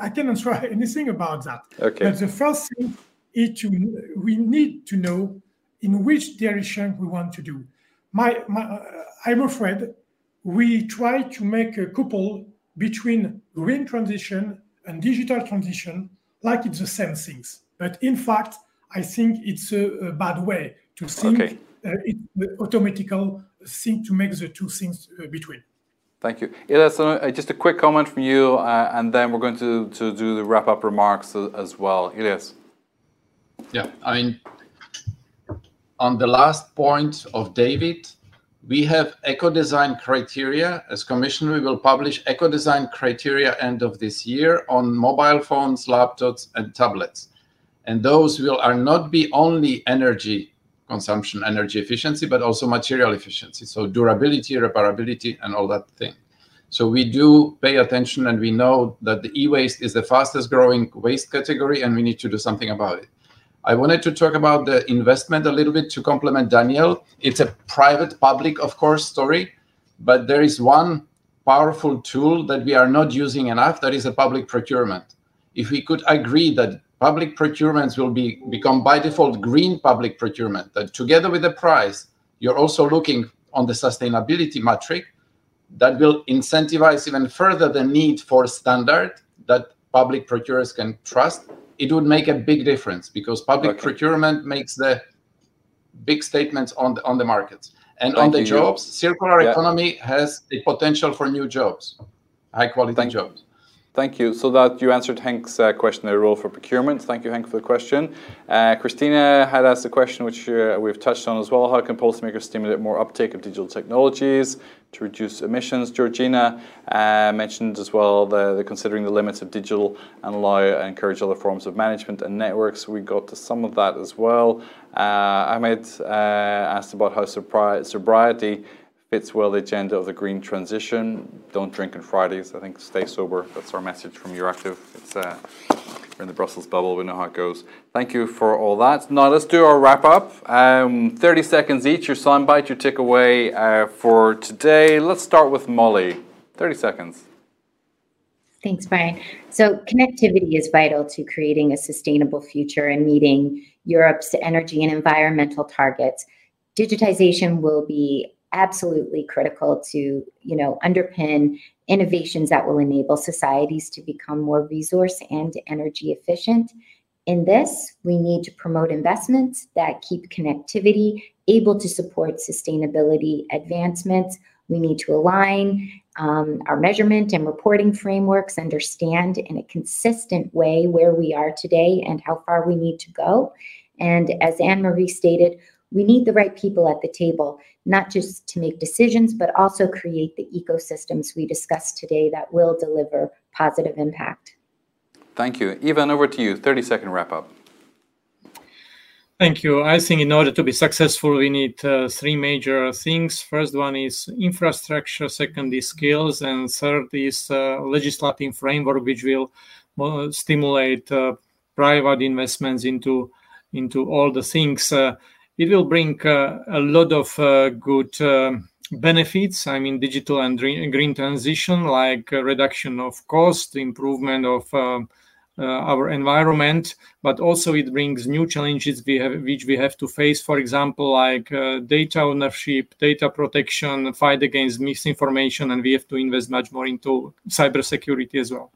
I can answer (laughs) anything about that. Okay. But the first thing is to we need to know in which direction we want to do. My, my uh, I'm afraid we try to make a couple between green transition and digital transition like it's the same things. But in fact, I think it's a, a bad way to think. Okay. Uh, it's the automatical thing to make the two things uh, between. Thank you. Ilias, uh, just a quick comment from you, uh, and then we're going to, to do the wrap up remarks as well. Ilias. Yeah, I mean, on the last point of David, we have eco-design criteria. As Commission, we will publish eco-design criteria end of this year on mobile phones, laptops, and tablets. And those will are not be only energy consumption, energy efficiency, but also material efficiency. So durability, reparability, and all that thing. So we do pay attention and we know that the e-waste is the fastest growing waste category and we need to do something about it. I wanted to talk about the investment a little bit to complement Daniel. It's a private, public, of course, story, but there is one powerful tool that we are not using enough. That is a public procurement. If we could agree that public procurements will be become by default green public procurement, that together with the price, you're also looking on the sustainability metric, that will incentivize even further the need for standard that public procurers can trust it would make a big difference because public okay. procurement makes the big statements on the, on the markets and Thank on the you. jobs circular yeah. economy has a potential for new jobs high quality Thank jobs Thank you. So that you answered Henk's uh, question, the role for procurement. Thank you, Henk, for the question. Uh, Christina had asked a question which uh, we've touched on as well. How can policymakers stimulate more uptake of digital technologies to reduce emissions? Georgina uh, mentioned as well the, the, considering the limits of digital and allow and encourage other forms of management and networks. We got to some of that as well. Uh, Ahmed uh, asked about how sobriety fits well the agenda of the green transition. Don't drink on Fridays. I think stay sober. That's our message from Euractiv. It's uh, We're in the Brussels bubble. We know how it goes. Thank you for all that. Now let's do our wrap up. Um, 30 seconds each, your soundbite, your takeaway uh, for today. Let's start with Molly. 30 seconds. Thanks, Brian. So, connectivity is vital to creating a sustainable future and meeting Europe's energy and environmental targets. Digitization will be absolutely critical to, you know, underpin innovations that will enable societies to become more resource and energy efficient. In this, we need to promote investments that keep connectivity able to support sustainability advancements. We need to align um, our measurement and reporting frameworks, understand in a consistent way where we are today and how far we need to go. And as Anne Marie stated, we need the right people at the table, not just to make decisions, but also create the ecosystems we discussed today that will deliver positive impact. Thank you. Ivan, over to you. 30 second wrap up. Thank you. I think in order to be successful, we need uh, three major things. First one is infrastructure, second is skills, and third is uh, legislative framework, which will uh, stimulate uh, private investments into into all the things. Uh, it will bring uh, a lot of good um, benefits. I mean, digital and green transition, like reduction of cost, improvement of uh, our environment, but also it brings new challenges we have, which we have to face. For example, like uh, data ownership, data protection, fight against misinformation, and we have to invest much more into cybersecurity as well.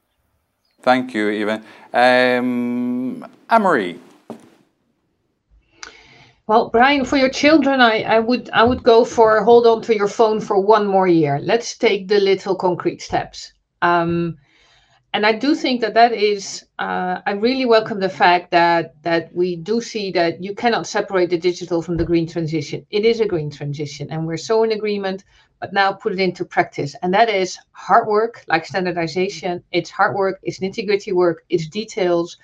Thank you, Ivan. Um, Anne-Marie. Well, Brian, for your children, I, I would I would go for hold on to your phone for one more year. Let's take the little concrete steps. Um, and I do think that that is. Uh, I really welcome the fact that that we do see that you cannot separate the digital from the green transition. It is a green transition, and we're so in agreement. But now put it into practice, and that is hard work, like standardization. It's hard work. It's nitty gritty work. It's details.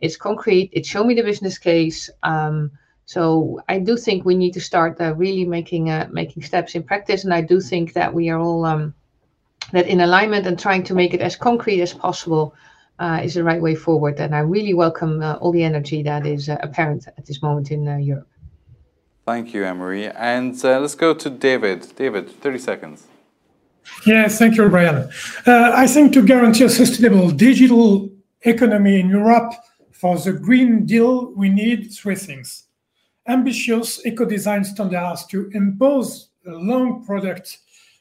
It's concrete. It's show me the business case. Um, so I do think we need to start uh, really making uh, making steps in practice, and I do think that we are all. Um, that in alignment and trying to make it as concrete as possible uh, is the right way forward. And I really welcome uh, all the energy that is uh, apparent at this moment in uh, Europe. Thank you, Anne-Marie. And uh, let's go to David. David, 30 seconds. Yes, thank you, Brian. Uh, I think to guarantee a sustainable digital economy in Europe for the Green Deal, we need three things. Ambitious eco-design standards to impose long product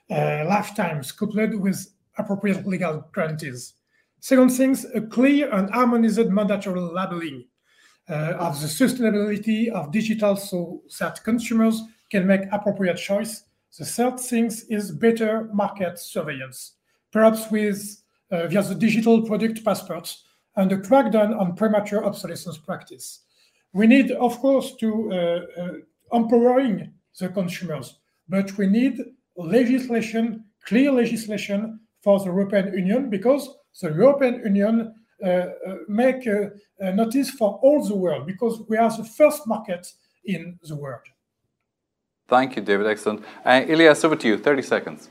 uh, lifetimes coupled with appropriate legal guarantees. Second thing, a clear and harmonized mandatory labeling uh, of the sustainability of digital so that consumers can make appropriate choice. The third thing is better market surveillance, perhaps with uh, via the digital product passports and a crackdown on premature obsolescence practice. We need, of course, to uh, uh, empowering the consumers, but we need legislation, clear legislation for the European Union because the European Union uh, uh, make a, a, notice for all the world because we are the first market in the world. Thank you, David. Excellent. Uh, Ilias, over to you. 30 seconds.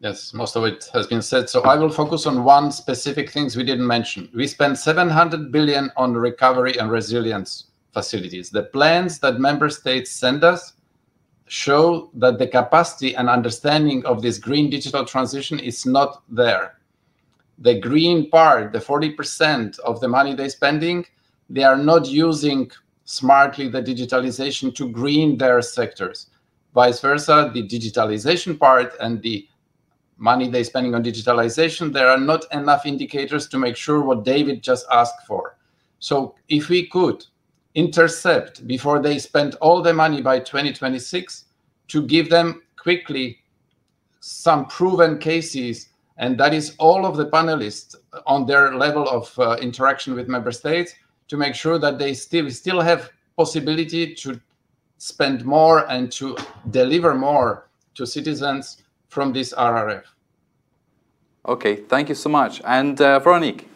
Yes, most of it has been said. So I will focus on one specific things we didn't mention. We spent 700 billion on recovery and resilience facilities. The plans that member states send us show that the capacity and understanding of this green digital transition is not there. The green part, the 40% of the money they're spending, they are not using smartly the digitalization to green their sectors. Vice versa, the digitalization part and the money they're spending on digitalization, there are not enough indicators to make sure what David just asked for. So if we could intercept before they spend all the money by 2026 to give them quickly some proven cases and that is all of the panelists on their level of uh, interaction with member states to make sure that they still still have possibility to spend more and to deliver more to citizens from this RRF. Okay, thank you so much. And uh, Veronique.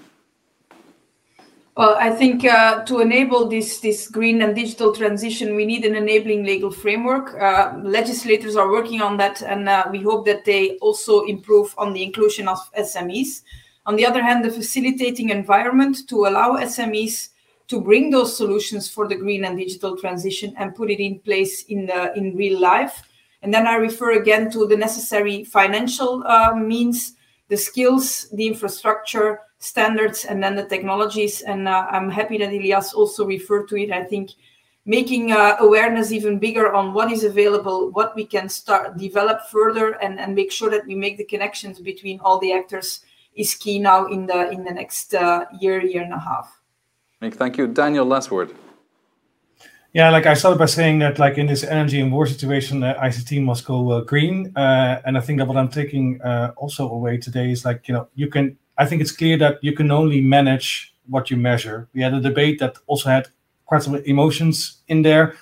Well, I think uh, to enable this this green and digital transition, we need an enabling legal framework. Uh, legislators are working on that, and uh, we hope that they also improve on the inclusion of SMEs. On the other hand, the facilitating environment to allow SMEs to bring those solutions for the green and digital transition and put it in place in the in real life. And then I refer again to the necessary financial uh, means, the skills, the infrastructure, standards, and then the technologies. And uh, I'm happy that Ilias also referred to it. I think making uh, awareness even bigger on what is available, what we can start develop further, and, and make sure that we make the connections between all the actors is key now in the in the next uh, year, year and a half. Thank you, Daniel. Last word. Yeah, like I started by saying that, like in this energy and war situation, uh, ICT must go uh, green, uh, and I think that what I'm taking uh, also away today is like you know you can. I think it's clear that you can only manage what you measure. We had a debate that also had quite some emotions in there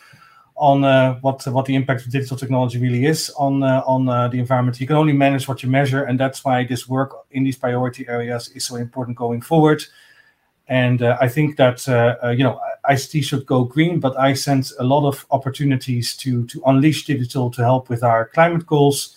on uh, what what the impact of digital technology really is on uh, on the environment. You can only manage what you measure, and that's why this work in these priority areas is so important going forward. And uh, I think that uh, uh, you know ICT should go green, but I sense a lot of opportunities to to unleash digital to help with our climate goals.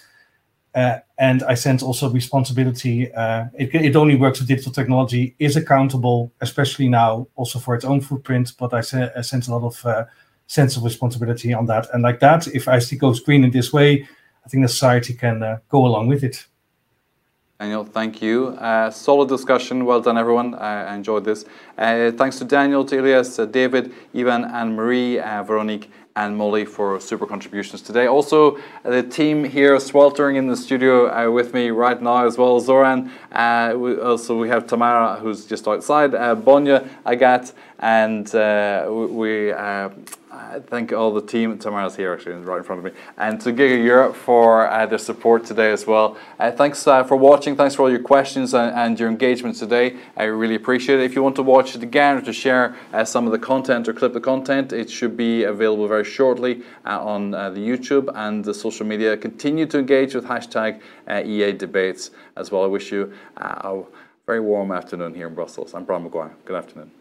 and I sense also responsibility. It, it only works if digital technology is accountable, especially now, also for its own footprint. But I, se I sense a lot of sense of responsibility on that. And like that, if ICT goes green in this way, I think the society can uh, go along with it. Daniel, thank you. Uh, solid discussion. Well done, everyone. I enjoyed this. Uh, thanks to Daniel, to Ilias, uh, David, Ivan, and Marie, uh, Veronique, and Molly for super contributions today. Also, the team here sweltering in the studio uh, with me right now as well. Zoran, uh, we, also we have Tamara who's just outside, uh, Bonya, Agat, and uh, we uh, thank all the team. Tamara's here actually, right in front of me, and to GIGAEurope for uh, their support today as well. Uh, thanks uh, for watching. Thanks for all your questions and, and, your engagement today. I really appreciate it. If you want to watch it again or to share uh, some of the content or clip the content, it should be available very shortly uh, on uh, the YouTube and the social media. Continue to engage with hashtag EA debates as well. I wish you a very warm afternoon here in Brussels. I'm Brian Maguire. Good afternoon.